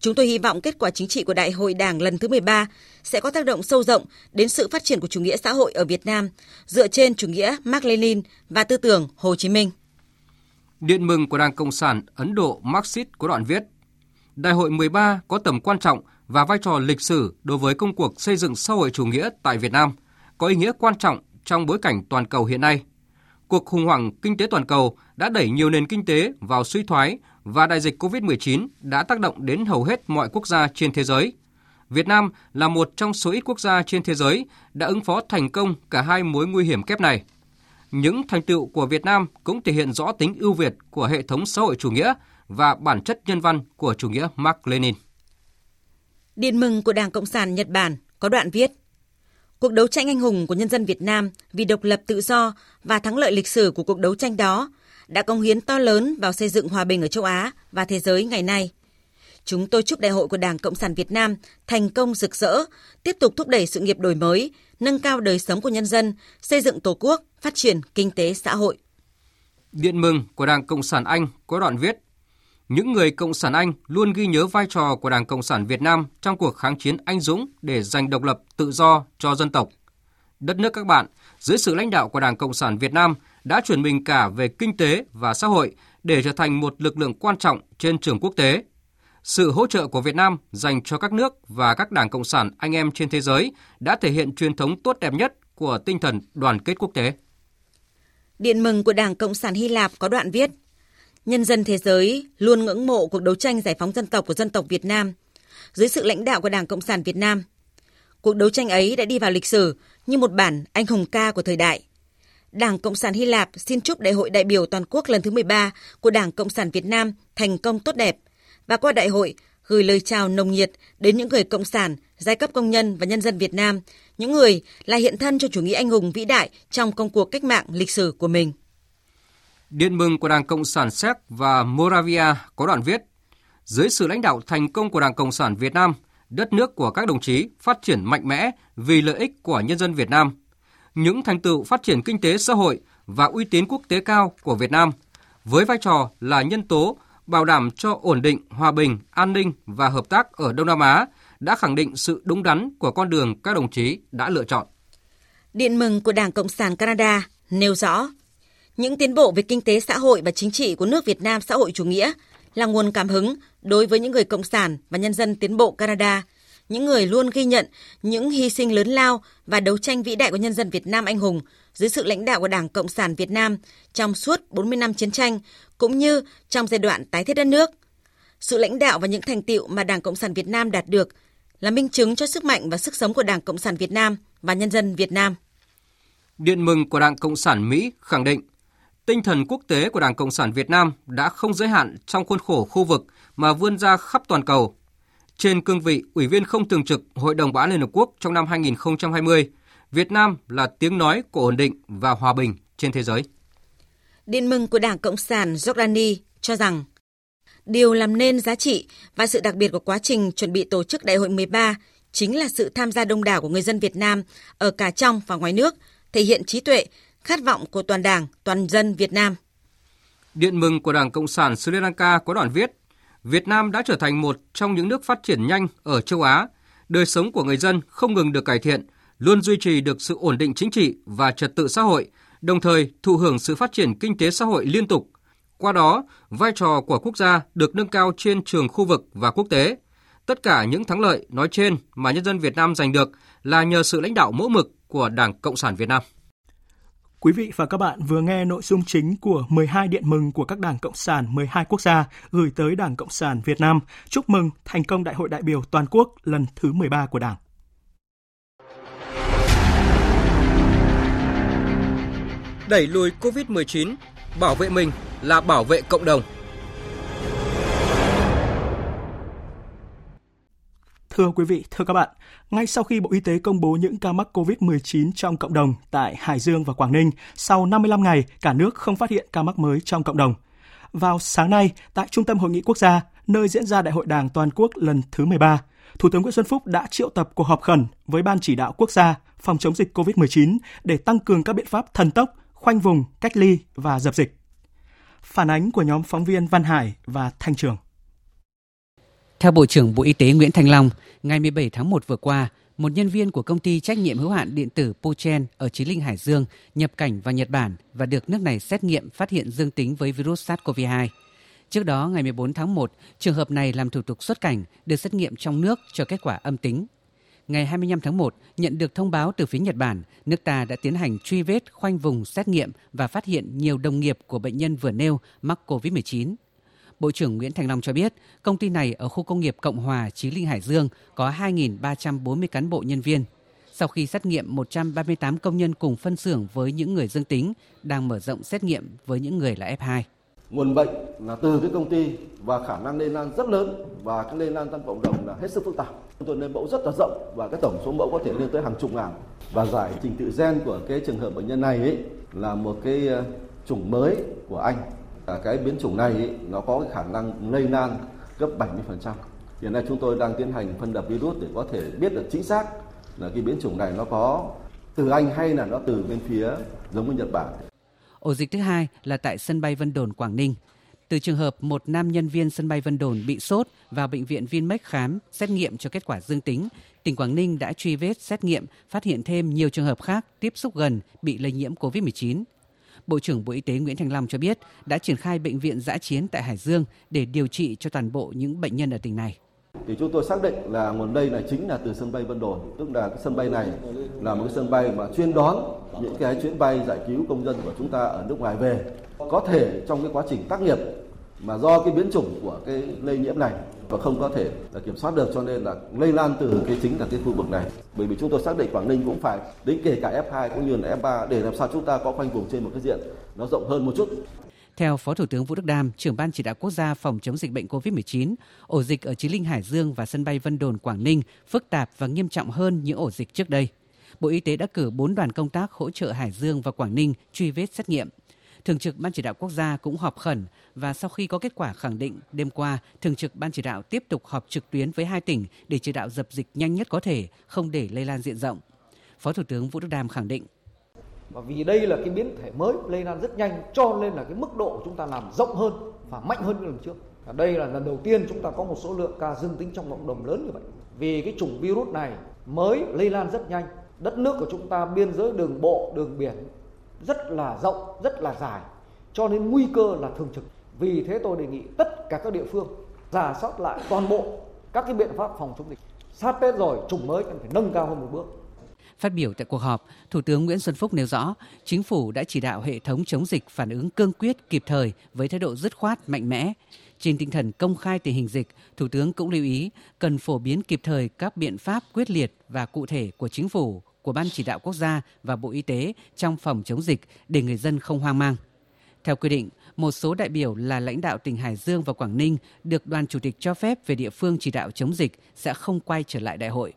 Chúng tôi hy vọng kết quả chính trị của Đại hội Đảng lần thứ 13 sẽ có tác động sâu rộng đến sự phát triển của chủ nghĩa xã hội ở Việt Nam dựa trên chủ nghĩa Mark Lenin và tư tưởng Hồ Chí Minh. Điện mừng của Đảng Cộng sản Ấn Độ Marxist có đoạn viết Đại hội 13 có tầm quan trọng và vai trò lịch sử đối với công cuộc xây dựng xã hội chủ nghĩa tại Việt Nam, có ý nghĩa quan trọng trong bối cảnh toàn cầu hiện nay – cuộc khủng hoảng kinh tế toàn cầu đã đẩy nhiều nền kinh tế vào suy thoái và đại dịch COVID-19 đã tác động đến hầu hết mọi quốc gia trên thế giới. Việt Nam là một trong số ít quốc gia trên thế giới đã ứng phó thành công cả hai mối nguy hiểm kép này. Những thành tựu của Việt Nam cũng thể hiện rõ tính ưu việt của hệ thống xã hội chủ nghĩa và bản chất nhân văn của chủ nghĩa Mark Lenin. Điện mừng của Đảng Cộng sản Nhật Bản có đoạn viết, Cuộc đấu tranh anh hùng của nhân dân Việt Nam vì độc lập tự do và thắng lợi lịch sử của cuộc đấu tranh đó đã công hiến to lớn vào xây dựng hòa bình ở châu Á và thế giới ngày nay. Chúng tôi chúc Đại hội của Đảng Cộng sản Việt Nam thành công rực rỡ, tiếp tục thúc đẩy sự nghiệp đổi mới, nâng cao đời sống của nhân dân, xây dựng Tổ quốc, phát triển kinh tế xã hội. Điện mừng của Đảng Cộng sản Anh có đoạn viết những người Cộng sản Anh luôn ghi nhớ vai trò của Đảng Cộng sản Việt Nam trong cuộc kháng chiến anh dũng để giành độc lập tự do cho dân tộc. Đất nước các bạn, dưới sự lãnh đạo của Đảng Cộng sản Việt Nam đã chuyển mình cả về kinh tế và xã hội để trở thành một lực lượng quan trọng trên trường quốc tế. Sự hỗ trợ của Việt Nam dành cho các nước và các đảng cộng sản anh em trên thế giới đã thể hiện truyền thống tốt đẹp nhất của tinh thần đoàn kết quốc tế. Điện mừng của Đảng Cộng sản Hy Lạp có đoạn viết, Nhân dân thế giới luôn ngưỡng mộ cuộc đấu tranh giải phóng dân tộc của dân tộc Việt Nam dưới sự lãnh đạo của Đảng Cộng sản Việt Nam. Cuộc đấu tranh ấy đã đi vào lịch sử như một bản anh hùng ca của thời đại. Đảng Cộng sản Hy Lạp xin chúc Đại hội đại biểu toàn quốc lần thứ 13 của Đảng Cộng sản Việt Nam thành công tốt đẹp và qua đại hội gửi lời chào nồng nhiệt đến những người cộng sản, giai cấp công nhân và nhân dân Việt Nam, những người là hiện thân cho chủ nghĩa anh hùng vĩ đại trong công cuộc cách mạng lịch sử của mình. Điện mừng của Đảng Cộng sản Séc và Moravia có đoạn viết Dưới sự lãnh đạo thành công của Đảng Cộng sản Việt Nam, đất nước của các đồng chí phát triển mạnh mẽ vì lợi ích của nhân dân Việt Nam. Những thành tựu phát triển kinh tế xã hội và uy tín quốc tế cao của Việt Nam với vai trò là nhân tố bảo đảm cho ổn định, hòa bình, an ninh và hợp tác ở Đông Nam Á đã khẳng định sự đúng đắn của con đường các đồng chí đã lựa chọn. Điện mừng của Đảng Cộng sản Canada nêu rõ những tiến bộ về kinh tế xã hội và chính trị của nước Việt Nam xã hội chủ nghĩa là nguồn cảm hứng đối với những người cộng sản và nhân dân tiến bộ Canada, những người luôn ghi nhận những hy sinh lớn lao và đấu tranh vĩ đại của nhân dân Việt Nam anh hùng dưới sự lãnh đạo của Đảng Cộng sản Việt Nam trong suốt 40 năm chiến tranh cũng như trong giai đoạn tái thiết đất nước. Sự lãnh đạo và những thành tựu mà Đảng Cộng sản Việt Nam đạt được là minh chứng cho sức mạnh và sức sống của Đảng Cộng sản Việt Nam và nhân dân Việt Nam. Điện mừng của Đảng Cộng sản Mỹ khẳng định tinh thần quốc tế của Đảng Cộng sản Việt Nam đã không giới hạn trong khuôn khổ khu vực mà vươn ra khắp toàn cầu. Trên cương vị Ủy viên không thường trực Hội đồng Bảo an Liên Hợp Quốc trong năm 2020, Việt Nam là tiếng nói của ổn định và hòa bình trên thế giới. Điện mừng của Đảng Cộng sản Jordani cho rằng điều làm nên giá trị và sự đặc biệt của quá trình chuẩn bị tổ chức Đại hội 13 chính là sự tham gia đông đảo của người dân Việt Nam ở cả trong và ngoài nước, thể hiện trí tuệ, khát vọng của toàn Đảng, toàn dân Việt Nam. Điện mừng của Đảng Cộng sản Sri Lanka có đoạn viết Việt Nam đã trở thành một trong những nước phát triển nhanh ở châu Á. Đời sống của người dân không ngừng được cải thiện, luôn duy trì được sự ổn định chính trị và trật tự xã hội, đồng thời thụ hưởng sự phát triển kinh tế xã hội liên tục. Qua đó, vai trò của quốc gia được nâng cao trên trường khu vực và quốc tế. Tất cả những thắng lợi nói trên mà nhân dân Việt Nam giành được là nhờ sự lãnh đạo mẫu mực của Đảng Cộng sản Việt Nam. Quý vị và các bạn vừa nghe nội dung chính của 12 điện mừng của các đảng Cộng sản 12 quốc gia gửi tới Đảng Cộng sản Việt Nam chúc mừng thành công Đại hội đại biểu toàn quốc lần thứ 13 của Đảng. Đẩy lùi COVID-19, bảo vệ mình là bảo vệ cộng đồng. Thưa quý vị, thưa các bạn, ngay sau khi Bộ Y tế công bố những ca mắc COVID-19 trong cộng đồng tại Hải Dương và Quảng Ninh, sau 55 ngày, cả nước không phát hiện ca mắc mới trong cộng đồng. Vào sáng nay, tại Trung tâm Hội nghị Quốc gia, nơi diễn ra Đại hội Đảng Toàn quốc lần thứ 13, Thủ tướng Nguyễn Xuân Phúc đã triệu tập cuộc họp khẩn với Ban chỉ đạo quốc gia phòng chống dịch COVID-19 để tăng cường các biện pháp thần tốc, khoanh vùng, cách ly và dập dịch. Phản ánh của nhóm phóng viên Văn Hải và Thanh Trường. Theo Bộ trưởng Bộ Y tế Nguyễn Thanh Long, ngày 17 tháng 1 vừa qua, một nhân viên của công ty trách nhiệm hữu hạn điện tử Pochen ở Chí Linh Hải Dương nhập cảnh vào Nhật Bản và được nước này xét nghiệm phát hiện dương tính với virus SARS-CoV-2. Trước đó, ngày 14 tháng 1, trường hợp này làm thủ tục xuất cảnh, được xét nghiệm trong nước cho kết quả âm tính. ngày 25 tháng 1, nhận được thông báo từ phía Nhật Bản, nước ta đã tiến hành truy vết khoanh vùng xét nghiệm và phát hiện nhiều đồng nghiệp của bệnh nhân vừa nêu mắc COVID-19. Bộ trưởng Nguyễn Thành Long cho biết, công ty này ở khu công nghiệp Cộng Hòa, Chí Linh, Hải Dương có 2.340 cán bộ nhân viên. Sau khi xét nghiệm 138 công nhân cùng phân xưởng với những người dương tính, đang mở rộng xét nghiệm với những người là F2 nguồn bệnh là từ cái công ty và khả năng lây lan rất lớn và cái lây lan trong cộng đồng là hết sức phức tạp. Chúng tôi lấy mẫu rất là rộng và cái tổng số mẫu có thể lên tới hàng chục ngàn và giải trình tự gen của cái trường hợp bệnh nhân này ấy, là một cái ờ, chủng mới của Anh. À, cái biến chủng này ý, nó có cái khả năng lây lan gấp 70%. Hiện nay chúng tôi đang tiến hành phân lập virus để có thể biết được chính xác là cái biến chủng này nó có từ Anh hay là nó từ bên phía giống như Nhật Bản. Ổ dịch thứ hai là tại sân bay Vân Đồn, Quảng Ninh. Từ trường hợp một nam nhân viên sân bay Vân Đồn bị sốt vào bệnh viện Vinmec khám, xét nghiệm cho kết quả dương tính, tỉnh Quảng Ninh đã truy vết xét nghiệm, phát hiện thêm nhiều trường hợp khác tiếp xúc gần bị lây nhiễm COVID-19. Bộ trưởng Bộ Y tế Nguyễn Thành Long cho biết đã triển khai bệnh viện giã chiến tại Hải Dương để điều trị cho toàn bộ những bệnh nhân ở tỉnh này thì chúng tôi xác định là nguồn lây là chính là từ sân bay Vân Đồn, tức là cái sân bay này là một cái sân bay mà chuyên đón những cái chuyến bay giải cứu công dân của chúng ta ở nước ngoài về. Có thể trong cái quá trình tác nghiệp mà do cái biến chủng của cái lây nhiễm này và không có thể là kiểm soát được cho nên là lây lan từ cái chính là cái khu vực này. Bởi vì chúng tôi xác định Quảng Ninh cũng phải đến kể cả F2 cũng như là F3 để làm sao chúng ta có khoanh vùng trên một cái diện nó rộng hơn một chút. Theo Phó Thủ tướng Vũ Đức Đam, trưởng ban chỉ đạo quốc gia phòng chống dịch bệnh COVID-19, ổ dịch ở Chí Linh, Hải Dương và sân bay Vân Đồn, Quảng Ninh phức tạp và nghiêm trọng hơn những ổ dịch trước đây. Bộ Y tế đã cử 4 đoàn công tác hỗ trợ Hải Dương và Quảng Ninh truy vết xét nghiệm. Thường trực Ban chỉ đạo quốc gia cũng họp khẩn và sau khi có kết quả khẳng định, đêm qua, Thường trực Ban chỉ đạo tiếp tục họp trực tuyến với hai tỉnh để chỉ đạo dập dịch nhanh nhất có thể, không để lây lan diện rộng. Phó Thủ tướng Vũ Đức Đam khẳng định. Và vì đây là cái biến thể mới lây lan rất nhanh cho nên là cái mức độ chúng ta làm rộng hơn và mạnh hơn lần trước. Và đây là lần đầu tiên chúng ta có một số lượng ca dương tính trong cộng đồng lớn như vậy. Vì cái chủng virus này mới lây lan rất nhanh đất nước của chúng ta biên giới đường bộ đường biển rất là rộng rất là dài cho nên nguy cơ là thường trực. Vì thế tôi đề nghị tất cả các địa phương giả soát lại toàn bộ các cái biện pháp phòng chống dịch. Sát tết rồi chủng mới cần phải nâng cao hơn một bước. Phát biểu tại cuộc họp, Thủ tướng Nguyễn Xuân Phúc nêu rõ, chính phủ đã chỉ đạo hệ thống chống dịch phản ứng cương quyết kịp thời với thái độ dứt khoát mạnh mẽ. Trên tinh thần công khai tình hình dịch, Thủ tướng cũng lưu ý cần phổ biến kịp thời các biện pháp quyết liệt và cụ thể của chính phủ, của Ban chỉ đạo quốc gia và Bộ Y tế trong phòng chống dịch để người dân không hoang mang. Theo quy định, một số đại biểu là lãnh đạo tỉnh Hải Dương và Quảng Ninh được đoàn chủ tịch cho phép về địa phương chỉ đạo chống dịch sẽ không quay trở lại đại hội.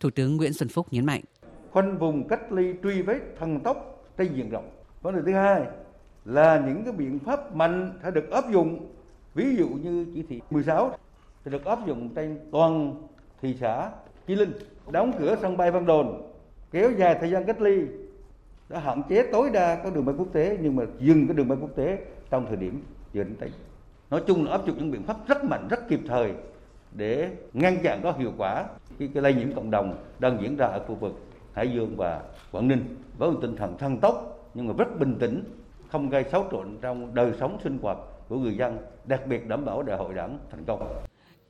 Thủ tướng Nguyễn Xuân Phúc nhấn mạnh khoanh vùng cách ly truy vết thần tốc trên diện rộng vấn đề thứ hai là những cái biện pháp mạnh sẽ được áp dụng ví dụ như chỉ thị 16 sẽ được áp dụng trên toàn thị xã Chí Linh đóng cửa sân bay Văn Đồn kéo dài thời gian cách ly đã hạn chế tối đa các đường bay quốc tế nhưng mà dừng cái đường bay quốc tế trong thời điểm giờ đến tết nói chung là áp dụng những biện pháp rất mạnh rất kịp thời để ngăn chặn có hiệu quả cái, cái lây nhiễm cộng đồng đang diễn ra ở khu vực Hải Dương và Quảng Ninh với một tinh thần thần tốc nhưng mà rất bình tĩnh, không gây xáo trộn trong đời sống sinh hoạt của người dân, đặc biệt đảm bảo đại hội đảng thành công.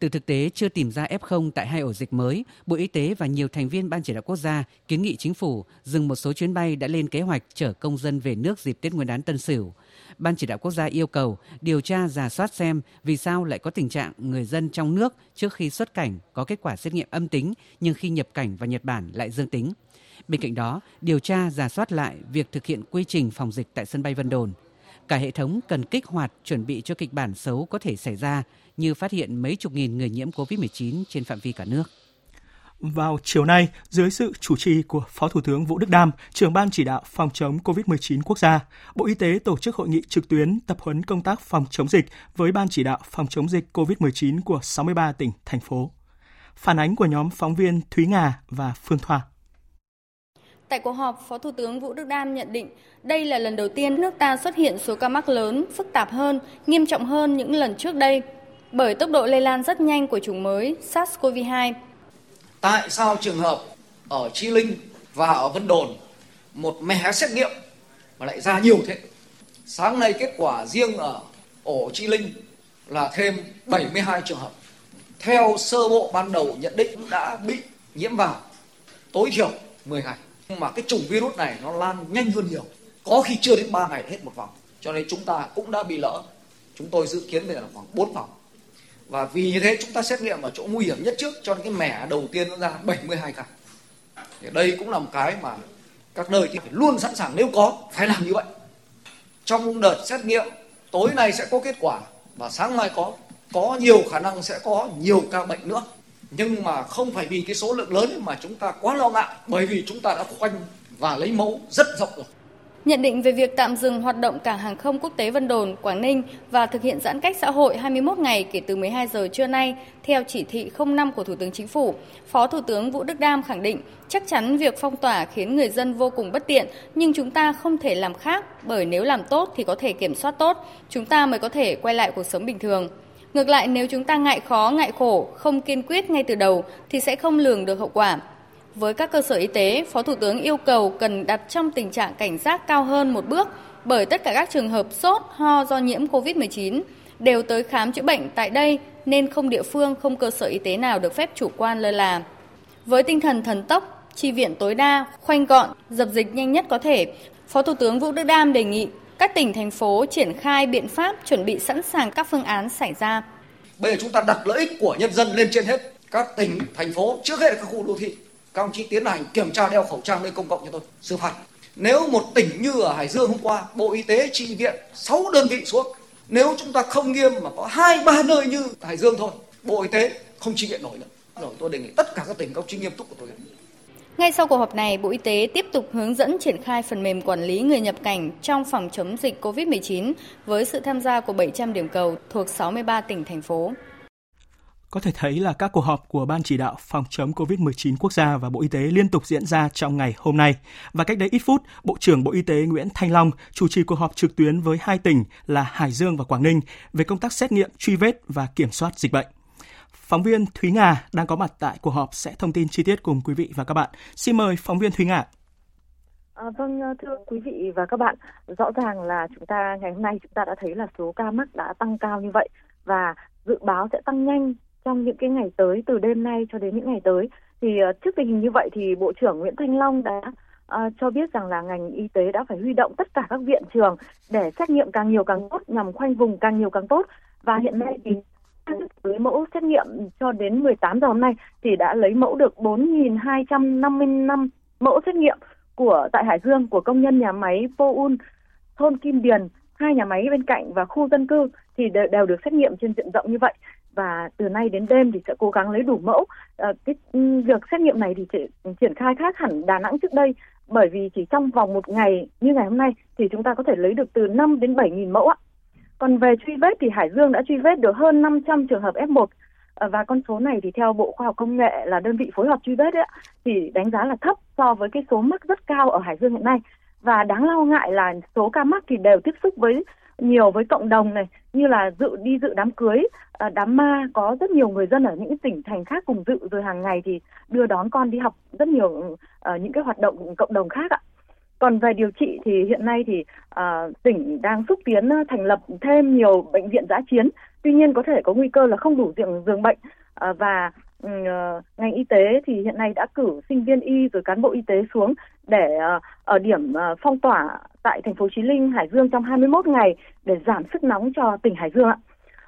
Từ thực tế chưa tìm ra F0 tại hai ổ dịch mới, Bộ Y tế và nhiều thành viên Ban chỉ đạo quốc gia kiến nghị chính phủ dừng một số chuyến bay đã lên kế hoạch chở công dân về nước dịp Tết Nguyên đán Tân Sửu. Ban chỉ đạo quốc gia yêu cầu điều tra giả soát xem vì sao lại có tình trạng người dân trong nước trước khi xuất cảnh có kết quả xét nghiệm âm tính nhưng khi nhập cảnh vào Nhật Bản lại dương tính. Bên cạnh đó, điều tra giả soát lại việc thực hiện quy trình phòng dịch tại sân bay Vân Đồn. Cả hệ thống cần kích hoạt chuẩn bị cho kịch bản xấu có thể xảy ra như phát hiện mấy chục nghìn người nhiễm COVID-19 trên phạm vi cả nước. Vào chiều nay, dưới sự chủ trì của Phó Thủ tướng Vũ Đức Đam, trưởng ban chỉ đạo phòng chống COVID-19 quốc gia, Bộ Y tế tổ chức hội nghị trực tuyến tập huấn công tác phòng chống dịch với ban chỉ đạo phòng chống dịch COVID-19 của 63 tỉnh, thành phố. Phản ánh của nhóm phóng viên Thúy Nga và Phương Thoa. Tại cuộc họp, Phó Thủ tướng Vũ Đức Đam nhận định đây là lần đầu tiên nước ta xuất hiện số ca mắc lớn, phức tạp hơn, nghiêm trọng hơn những lần trước đây bởi tốc độ lây lan rất nhanh của chủng mới SARS-CoV-2. Tại sao trường hợp ở Chi Linh và ở Vân Đồn một mẻ xét nghiệm mà lại ra nhiều thế? Sáng nay kết quả riêng ở ổ Chi Linh là thêm 72 trường hợp. Theo sơ bộ ban đầu nhận định đã bị nhiễm vào, tối thiểu 10 ngày nhưng mà cái chủng virus này nó lan nhanh hơn nhiều có khi chưa đến 3 ngày hết một vòng cho nên chúng ta cũng đã bị lỡ chúng tôi dự kiến bây giờ là khoảng 4 vòng và vì như thế chúng ta xét nghiệm ở chỗ nguy hiểm nhất trước cho nên cái mẻ đầu tiên nó ra 72 ca. Thì đây cũng là một cái mà các nơi thì phải luôn sẵn sàng nếu có phải làm như vậy. Trong đợt xét nghiệm, tối nay sẽ có kết quả và sáng mai có có nhiều khả năng sẽ có nhiều ca bệnh nữa. Nhưng mà không phải vì cái số lượng lớn mà chúng ta quá lo ngại bởi vì chúng ta đã khoanh và lấy mẫu rất rộng rồi. Nhận định về việc tạm dừng hoạt động cảng hàng không quốc tế Vân Đồn, Quảng Ninh và thực hiện giãn cách xã hội 21 ngày kể từ 12 giờ trưa nay theo chỉ thị 05 của Thủ tướng Chính phủ, Phó Thủ tướng Vũ Đức Đam khẳng định chắc chắn việc phong tỏa khiến người dân vô cùng bất tiện, nhưng chúng ta không thể làm khác bởi nếu làm tốt thì có thể kiểm soát tốt, chúng ta mới có thể quay lại cuộc sống bình thường. Ngược lại nếu chúng ta ngại khó, ngại khổ, không kiên quyết ngay từ đầu thì sẽ không lường được hậu quả. Với các cơ sở y tế, Phó Thủ tướng yêu cầu cần đặt trong tình trạng cảnh giác cao hơn một bước bởi tất cả các trường hợp sốt, ho do nhiễm COVID-19 đều tới khám chữa bệnh tại đây nên không địa phương, không cơ sở y tế nào được phép chủ quan lơ là. Với tinh thần thần tốc, chi viện tối đa, khoanh gọn, dập dịch nhanh nhất có thể, Phó Thủ tướng Vũ Đức Đam đề nghị các tỉnh, thành phố triển khai biện pháp chuẩn bị sẵn sàng các phương án xảy ra. Bây giờ chúng ta đặt lợi ích của nhân dân lên trên hết. Các tỉnh, thành phố, trước hết là các khu đô thị các ông chí tiến hành kiểm tra đeo khẩu trang nơi công cộng cho tôi xử phạt. Nếu một tỉnh như ở Hải Dương hôm qua Bộ Y tế trị viện 6 đơn vị xuống nếu chúng ta không nghiêm mà có hai ba nơi như Hải Dương thôi Bộ Y tế không trị viện nổi nữa. Rồi tôi đề nghị tất cả các tỉnh các chi nghiêm túc của tôi. Ngay sau cuộc họp này, Bộ Y tế tiếp tục hướng dẫn triển khai phần mềm quản lý người nhập cảnh trong phòng chống dịch COVID-19 với sự tham gia của 700 điểm cầu thuộc 63 tỉnh, thành phố. Có thể thấy là các cuộc họp của Ban chỉ đạo phòng chống COVID-19 quốc gia và Bộ Y tế liên tục diễn ra trong ngày hôm nay. Và cách đây ít phút, Bộ trưởng Bộ Y tế Nguyễn Thanh Long chủ trì cuộc họp trực tuyến với hai tỉnh là Hải Dương và Quảng Ninh về công tác xét nghiệm, truy vết và kiểm soát dịch bệnh. Phóng viên Thúy Nga đang có mặt tại cuộc họp sẽ thông tin chi tiết cùng quý vị và các bạn. Xin mời phóng viên Thúy Nga. À, vâng ờ, thưa quý vị và các bạn, rõ ràng là chúng ta ngày hôm nay chúng ta đã thấy là số ca mắc đã tăng cao như vậy và dự báo sẽ tăng nhanh trong những cái ngày tới từ đêm nay cho đến những ngày tới. Thì ờ, trước tình hình như vậy thì bộ trưởng Nguyễn Thanh Long đã uh, cho biết rằng là ngành y tế đã phải huy động tất cả các viện trường để xét nghiệm càng nhiều càng tốt nhằm khoanh vùng càng nhiều càng tốt. Và hiện nay thì lấy mẫu xét nghiệm cho đến 18 giờ hôm nay thì đã lấy mẫu được 4.255 mẫu xét nghiệm của tại Hải Dương của công nhân nhà máy Poun thôn Kim Điền hai nhà máy bên cạnh và khu dân cư thì đều được xét nghiệm trên diện rộng như vậy và từ nay đến đêm thì sẽ cố gắng lấy đủ mẫu. À, cái việc xét nghiệm này thì triển khai khác hẳn Đà Nẵng trước đây bởi vì chỉ trong vòng một ngày như ngày hôm nay thì chúng ta có thể lấy được từ 5 đến 7 nghìn mẫu ạ. Còn về truy vết thì Hải Dương đã truy vết được hơn 500 trường hợp F1 à, ờ, và con số này thì theo Bộ Khoa học Công nghệ là đơn vị phối hợp truy vết ấy, thì đánh giá là thấp so với cái số mắc rất cao ở Hải Dương hiện nay và đáng lo ngại là số ca mắc thì đều tiếp xúc với nhiều với cộng đồng này như là dự đi dự đám cưới. À, đám ma có rất nhiều người dân ở những tỉnh thành khác cùng dự rồi hàng ngày thì đưa đón con đi học rất nhiều ờ, những cái hoạt động cộng đồng khác ạ. Còn về điều trị thì hiện nay thì uh, tỉnh đang xúc tiến ờ, thành lập thêm nhiều bệnh viện giã chiến. Tuy nhiên có thể có nguy cơ là không đủ giường giường bệnh uh, và uh, ngành y tế thì hiện nay đã cử sinh viên y rồi cán bộ y tế xuống để uh, ở điểm uh, phong tỏa tại thành phố Chí Linh, Hải Dương trong 21 ngày để giảm sức nóng cho tỉnh Hải Dương ạ.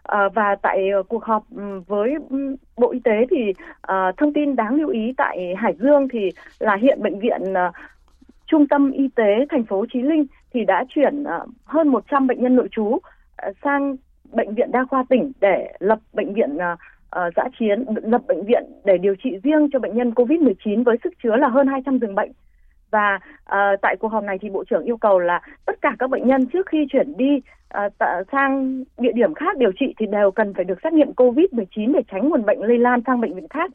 À, và tại uh, cuộc họp ừ, với ừ, Bộ Y tế thì uh, thông tin đáng lưu ý tại Hải Dương thì là hiện bệnh viện uh, Trung tâm Y tế thành phố Chí Linh thì đã chuyển uh, hơn 100 bệnh nhân nội trú uh, sang bệnh viện đa khoa tỉnh để lập bệnh viện uh, uh, giã chiến, lập bệnh viện để điều trị riêng cho bệnh nhân COVID-19 với sức chứa là hơn 200 giường bệnh và uh, tại cuộc họp này thì bộ trưởng yêu cầu là tất cả các bệnh nhân trước khi chuyển đi ờ, uh, t- sang địa điểm khác điều trị thì đều cần phải được xét nghiệm COVID-19 để tránh nguồn bệnh lây lan sang bệnh viện khác.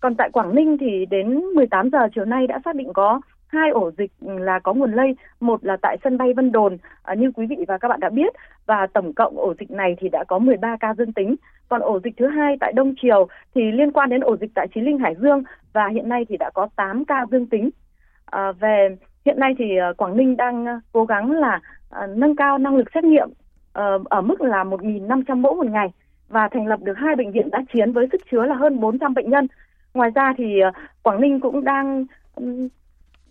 Còn tại Quảng Ninh thì đến 18 giờ chiều nay đã xác định có hai ổ dịch ừ, là có nguồn lây, một là tại sân bay Vân Đồn à, như quý vị và các bạn đã biết và tổng cộng ổ dịch này thì đã có 13 ca dương tính. Còn ổ dịch thứ hai tại Đông Triều thì liên quan đến ổ dịch tại Chí Linh Hải Dương và hiện nay thì đã có 8 ca dương tính. À, về hiện nay thì à, Quảng Ninh đang à, cố gắng là à, nâng cao năng lực xét nghiệm ờ, ở mức là 1.500 mẫu một ngày và thành lập được hai bệnh viện đã chiến với sức chứa là hơn 400 bệnh nhân. Ngoài ra thì Quảng Ninh cũng đang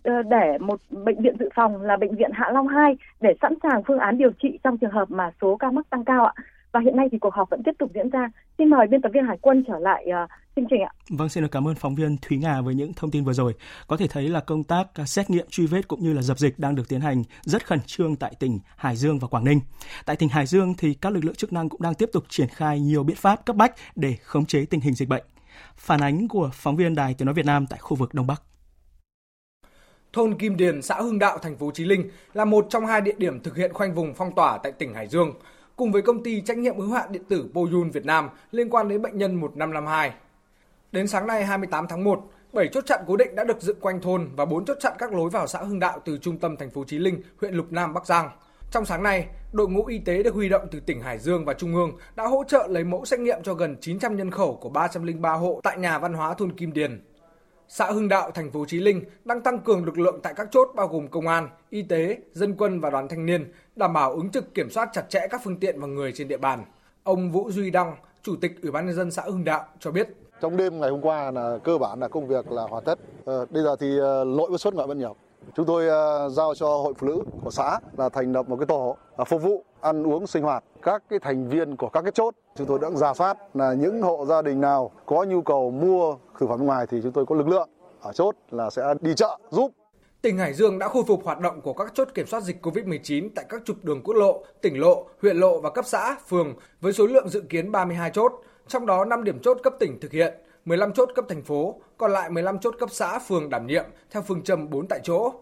Ờ, để một bệnh viện dự phòng là bệnh viện Hạ Long 2 để sẵn sàng phương án điều trị trong trường hợp mà số ca mắc tăng cao ạ. Và hiện nay thì cuộc họp vẫn tiếp tục diễn ra. Xin mời biên tập viên Hải Quân trở lại uh, chương trình ạ. Vâng, xin được cảm ơn phóng viên Thúy Nga với những thông tin vừa rồi. Có thể thấy là công tác à, xét nghiệm truy vết cũng như là dập dịch đang được tiến hành rất khẩn trương tại tỉnh Hải Dương và Quảng Ninh. Tại tỉnh Hải Dương thì các lực lượng chức năng cũng đang tiếp tục triển khai nhiều biện pháp cấp bách để khống chế tình hình dịch bệnh. Phản ánh của phóng viên Đài Tiếng nói Việt Nam tại khu vực Đông Bắc. Thôn Kim Điền, xã Hưng Đạo, thành phố Chí Linh là một trong hai địa điểm thực hiện khoanh vùng phong tỏa tại tỉnh Hải Dương, cùng với công ty trách nhiệm hữu hạn điện tử Poyun Việt Nam liên quan đến bệnh nhân 1552. Đến sáng nay 28 tháng 1, 7 chốt chặn cố định đã được dựng quanh thôn và 4 chốt chặn các lối vào xã Hưng Đạo từ trung tâm thành phố Chí Linh, huyện Lục Nam, Bắc Giang. Trong sáng nay, đội ngũ y tế được huy động từ tỉnh Hải Dương và Trung ương đã hỗ trợ lấy mẫu xét nghiệm cho gần 900 nhân khẩu của 303 hộ tại nhà văn hóa thôn Kim Điền. Xã Hưng Đạo, thành phố Chí Linh đang tăng cường lực lượng tại các chốt bao gồm công an, y tế, dân quân và đoàn thanh niên, đảm bảo ứng trực kiểm soát chặt chẽ các phương tiện và người trên địa bàn. Ông Vũ Duy Đăng, Chủ tịch Ủy ban nhân dân xã Hưng Đạo cho biết. Trong đêm ngày hôm qua là cơ bản là công việc là hoàn tất. À, bây giờ thì ờ, lỗi bất xuất ngoại bất nhập. Chúng tôi à, giao cho hội phụ nữ của xã là thành lập một cái tổ à, phục vụ ăn uống sinh hoạt. Các cái thành viên của các cái chốt chúng tôi đã giả soát là những hộ gia đình nào có nhu cầu mua thực phẩm ngoài thì chúng tôi có lực lượng ở chốt là sẽ đi chợ giúp. Tỉnh Hải Dương đã khôi phục hoạt động của các chốt kiểm soát dịch COVID-19 tại các trục đường quốc lộ, tỉnh lộ, huyện lộ và cấp xã, phường với số lượng dự kiến 32 chốt, trong đó 5 điểm chốt cấp tỉnh thực hiện, 15 chốt cấp thành phố, còn lại 15 chốt cấp xã, phường đảm nhiệm theo phương châm 4 tại chỗ.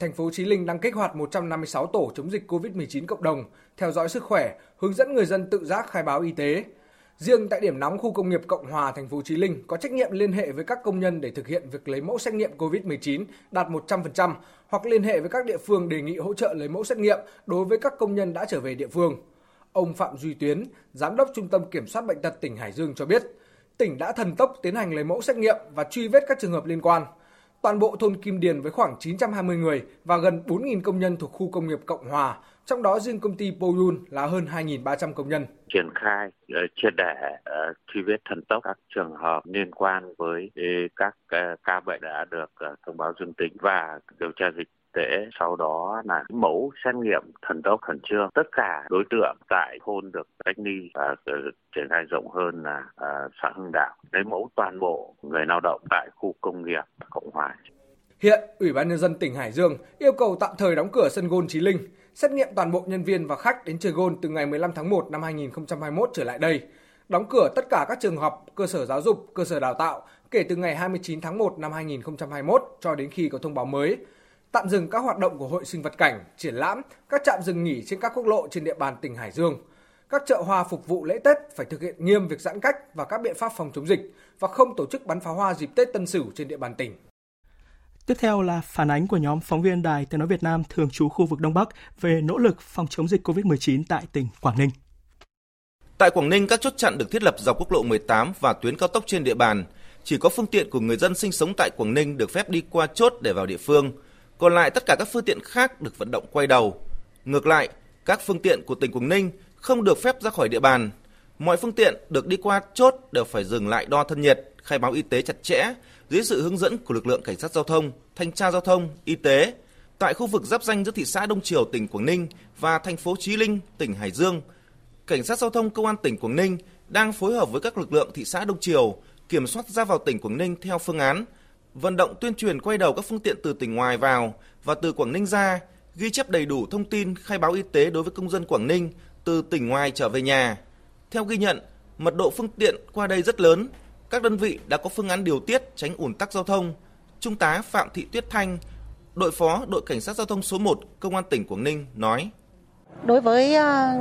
Thành phố Chí Linh đang kích hoạt 156 tổ chống dịch COVID-19 cộng đồng, theo dõi sức khỏe, hướng dẫn người dân tự giác khai báo y tế. Riêng tại điểm nóng khu công nghiệp Cộng Hòa, thành phố Chí Linh có trách nhiệm liên hệ với các công nhân để thực hiện việc lấy mẫu xét nghiệm COVID-19 đạt 100% hoặc liên hệ với các địa phương đề nghị hỗ trợ lấy mẫu xét nghiệm đối với các công nhân đã trở về địa phương. Ông Phạm Duy Tuyến, Giám đốc Trung tâm Kiểm soát Bệnh tật tỉnh Hải Dương cho biết, tỉnh đã thần tốc tiến hành lấy mẫu xét nghiệm và truy vết các trường hợp liên quan. Toàn bộ thôn Kim Điền với khoảng 920 người và gần 4.000 công nhân thuộc khu công nghiệp Cộng Hòa, trong đó riêng công ty Poyun là hơn 2.300 công nhân. Triển khai uh, triệt để ờ, truy vết thần tốc các trường hợp liên quan với ờ, các ca bệnh đã được thông báo dương tính và điều tra dịch tế sau đó là mẫu xét nghiệm thần tốc khẩn trương tất cả đối tượng tại thôn được cách ly và triển khai rộng hơn là à, xã Hưng Đạo lấy mẫu toàn bộ người lao động tại khu công nghiệp Cộng Hòa. Hiện, Ủy ban Nhân dân tỉnh Hải Dương yêu cầu tạm thời đóng cửa sân gôn Chí Linh, xét nghiệm toàn bộ nhân viên và khách đến chơi gôn từ ngày 15 tháng 1 năm 2021 trở lại đây. Đóng cửa tất cả các trường học, cơ sở giáo dục, cơ sở đào tạo kể từ ngày 29 tháng 1 năm 2021 cho đến khi có thông báo mới tạm dừng các hoạt động của hội sinh vật cảnh, triển lãm, các trạm dừng nghỉ trên các quốc lộ trên địa bàn tỉnh Hải Dương. Các chợ hoa phục vụ lễ Tết phải thực hiện nghiêm việc giãn cách và các biện pháp phòng chống dịch và không tổ chức bắn pháo hoa dịp Tết Tân Sửu trên địa bàn tỉnh. Tiếp theo là phản ánh của nhóm phóng viên Đài Tiếng nói Việt Nam thường trú khu vực Đông Bắc về nỗ lực phòng chống dịch COVID-19 tại tỉnh Quảng Ninh. Tại Quảng Ninh, các chốt chặn được thiết lập dọc quốc lộ 18 và tuyến cao tốc trên địa bàn. Chỉ có phương tiện của người dân sinh sống tại Quảng Ninh được phép đi qua chốt để vào địa phương – còn lại tất cả các phương tiện khác được vận động quay đầu. Ngược lại, các phương tiện của tỉnh Quảng Ninh không được phép ra khỏi địa bàn. Mọi phương tiện được đi qua chốt đều phải dừng lại đo thân nhiệt, khai báo y tế chặt chẽ dưới sự hướng dẫn của lực lượng cảnh sát giao thông, thanh tra giao thông, y tế. Tại khu vực giáp danh giữa thị xã Đông Triều tỉnh Quảng Ninh và thành phố Chí Linh tỉnh Hải Dương, cảnh sát giao thông công an tỉnh Quảng Ninh đang phối hợp với các lực lượng thị xã Đông Triều kiểm soát ra vào tỉnh Quảng Ninh theo phương án vận động tuyên truyền quay đầu các phương tiện từ tỉnh ngoài vào và từ Quảng Ninh ra, ghi chép đầy đủ thông tin khai báo y tế đối với công dân Quảng Ninh từ tỉnh ngoài trở về nhà. Theo ghi nhận, mật độ phương tiện qua đây rất lớn, các đơn vị đã có phương án điều tiết tránh ủn tắc giao thông. Trung tá Phạm Thị Tuyết Thanh, đội phó đội cảnh sát giao thông số 1 công an tỉnh Quảng Ninh nói: Đối với ờ,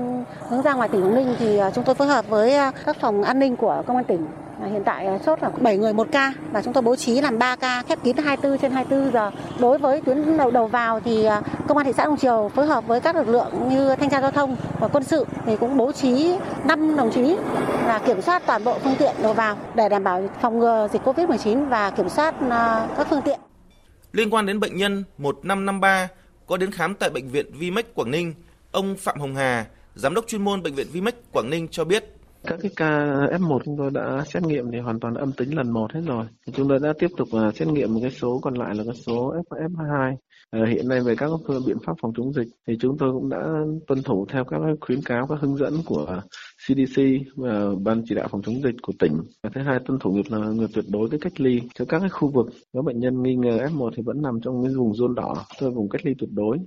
hướng ra ngoài tỉnh Quảng Ninh thì ờ, chúng tôi phối hợp với ờ, các phòng an ninh của công an tỉnh Hiện tại chốt là 7 người một ca và chúng tôi bố trí làm 3 ca khép kín 24 trên 24 giờ. Đối với tuyến đầu đầu vào thì công an thị xã Đông Triều phối hợp với các lực lượng như thanh tra giao thông và quân sự thì cũng bố trí 5 đồng chí là kiểm soát toàn bộ phương tiện đầu vào để đảm bảo phòng ngừa dịch Covid-19 và kiểm soát các phương tiện. Liên quan đến bệnh nhân 1553 có đến khám tại bệnh viện Vimec Quảng Ninh, ông Phạm Hồng Hà, giám đốc chuyên môn bệnh viện Vimec Quảng Ninh cho biết Các cái ca F1 chúng tôi đã xét nghiệm thì hoàn toàn âm tính lần một hết rồi. Chúng tôi đã tiếp tục à, xét nghiệm một cái số còn lại là cái số F, F2. À, hiện nay về các biện pháp phòng chống dịch thì chúng tôi cũng đã tuân thủ theo các khuyến cáo, các hướng dẫn của CDC và ban chỉ đạo phòng chống dịch của tỉnh. Và thứ hai tuân thủ nghiệp là người tuyệt đối cái cách ly cho các cái khu vực có bệnh nhân nghi ngờ F1 thì vẫn nằm trong cái vùng zone đỏ, tôi vùng cách ly tuyệt đối.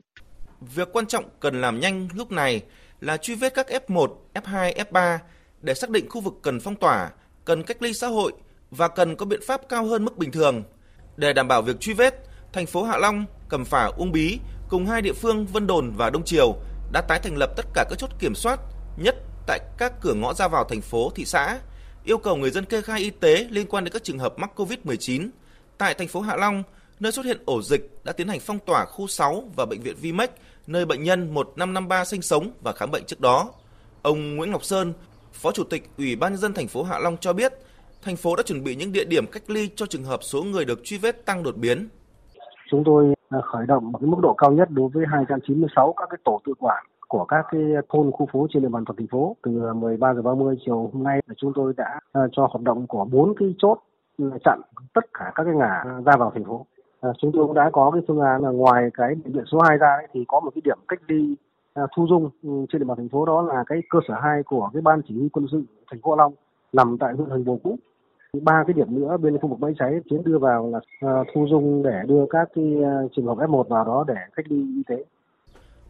Việc quan trọng cần làm nhanh lúc này là truy vết các F1, F2, F3 để xác định khu vực cần phong tỏa, cần cách ly xã hội và cần có biện pháp cao hơn mức bình thường. Để đảm bảo việc truy vết, thành phố Hạ Long, Cẩm Phả, Uông Bí cùng hai địa phương Vân Đồn và Đông Triều đã tái thành lập tất cả các chốt kiểm soát, nhất tại các cửa ngõ ra vào thành phố, thị xã, yêu cầu người dân kê khai y tế liên quan đến các trường hợp mắc COVID-19. Tại thành phố Hạ Long, nơi xuất hiện ổ dịch đã tiến hành phong tỏa khu 6 và bệnh viện Vimec, nơi bệnh nhân 1553 sinh sống và khám bệnh trước đó. Ông Nguyễn Ngọc Sơn, Phó Chủ tịch Ủy ban nhân dân thành phố Hạ Long cho biết, thành phố đã chuẩn bị những địa điểm cách ly cho trường hợp số người được truy vết tăng đột biến. Chúng tôi à, khởi động ở mức độ cao nhất đối với 296 các cái tổ tự quản của các cái thôn khu phố trên địa bàn toàn thành phố từ à, 13 giờ 30 chiều hôm nay chúng tôi đã à, cho hoạt động của bốn cái chốt chặn tất cả các cái ngã ra vào thành phố. À, chúng tôi cũng đã có cái phương án là ngoài cái bệnh viện số 2 ra ấy, thì có một cái điểm cách ly à, thu dung ừ, trên địa bàn thành phố đó là cái cơ sở 2 của cái ban chỉ huy quân sự thành phố Hạ Long nằm tại huyện Hoành Bồ cũ. Ba cái điểm nữa bên khu vực bãi cháy tiến đưa vào là à, thu dung để đưa các cái trường hợp F1 vào đó để cách ly y tế.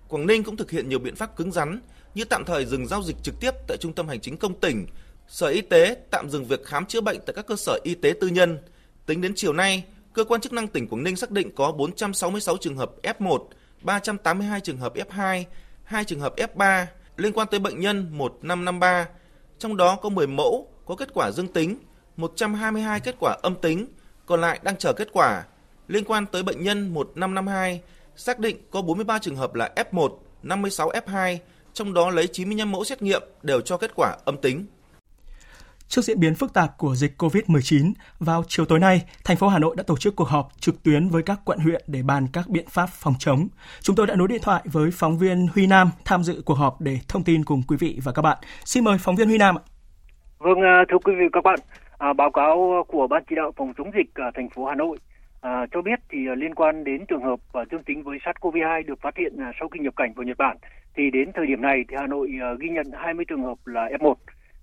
Quảng Ninh cũng thực hiện nhiều biện pháp cứng rắn như tạm thời dừng giao dịch trực tiếp tại trung tâm hành chính công tỉnh, Sở Y tế tạm dừng việc khám chữa bệnh tại các cơ sở y tế tư nhân. Tính đến chiều nay, cơ quan chức năng tỉnh Quảng Ninh xác định có 466 trường hợp F1, 382 trường hợp F2, 2 trường hợp F3 liên quan tới bệnh nhân 1553. Trong đó có 10 mẫu có kết quả dương tính, 122 kết quả âm tính, còn lại đang chờ kết quả. Liên quan tới bệnh nhân 1552, xác định có 43 trường hợp là F1, 56 F2, trong đó lấy 95 mẫu xét nghiệm đều cho kết quả âm tính. Trước diễn biến phức tạp của dịch COVID-19, vào chiều tối nay, thành phố Hà Nội đã tổ chức cuộc họp trực tuyến với các quận huyện để bàn các biện pháp phòng chống. Chúng tôi đã nối điện thoại với phóng viên Huy Nam tham dự cuộc họp để thông tin cùng quý vị và các bạn. Xin mời phóng viên Huy Nam ạ. Vâng, à, thưa quý vị và các bạn, à, báo cáo của Ban chỉ đạo phòng chống dịch thành phố Hà Nội à, cho biết thì à, liên quan đến trường hợp à, dương tính với SARS-CoV-2 được phát hiện sau khi nhập cảnh vào Nhật Bản, thì đến thời điểm này thì Hà Nội ghi nhận 20 trường hợp là F1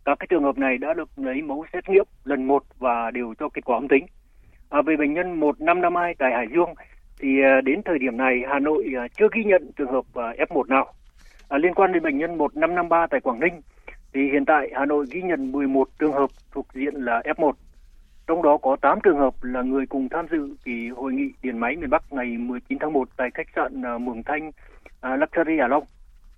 các cái trường hợp này đã được lấy mẫu xét nghiệm lần một và đều cho kết quả âm tính. À, về bệnh nhân 1552 tại Hải Dương thì à, đến thời điểm này Hà Nội à, chưa ghi nhận trường hợp à, F1 nào. À, liên quan đến bệnh nhân 1553 tại Quảng Ninh thì hiện tại Hà Nội ghi nhận 11 trường hợp thuộc diện là F1. Trong đó có 8 trường hợp là người cùng tham dự kỳ hội nghị điện máy miền Bắc ngày 19 tháng 1 tại khách sạn Mường Thanh Luxury Hà Long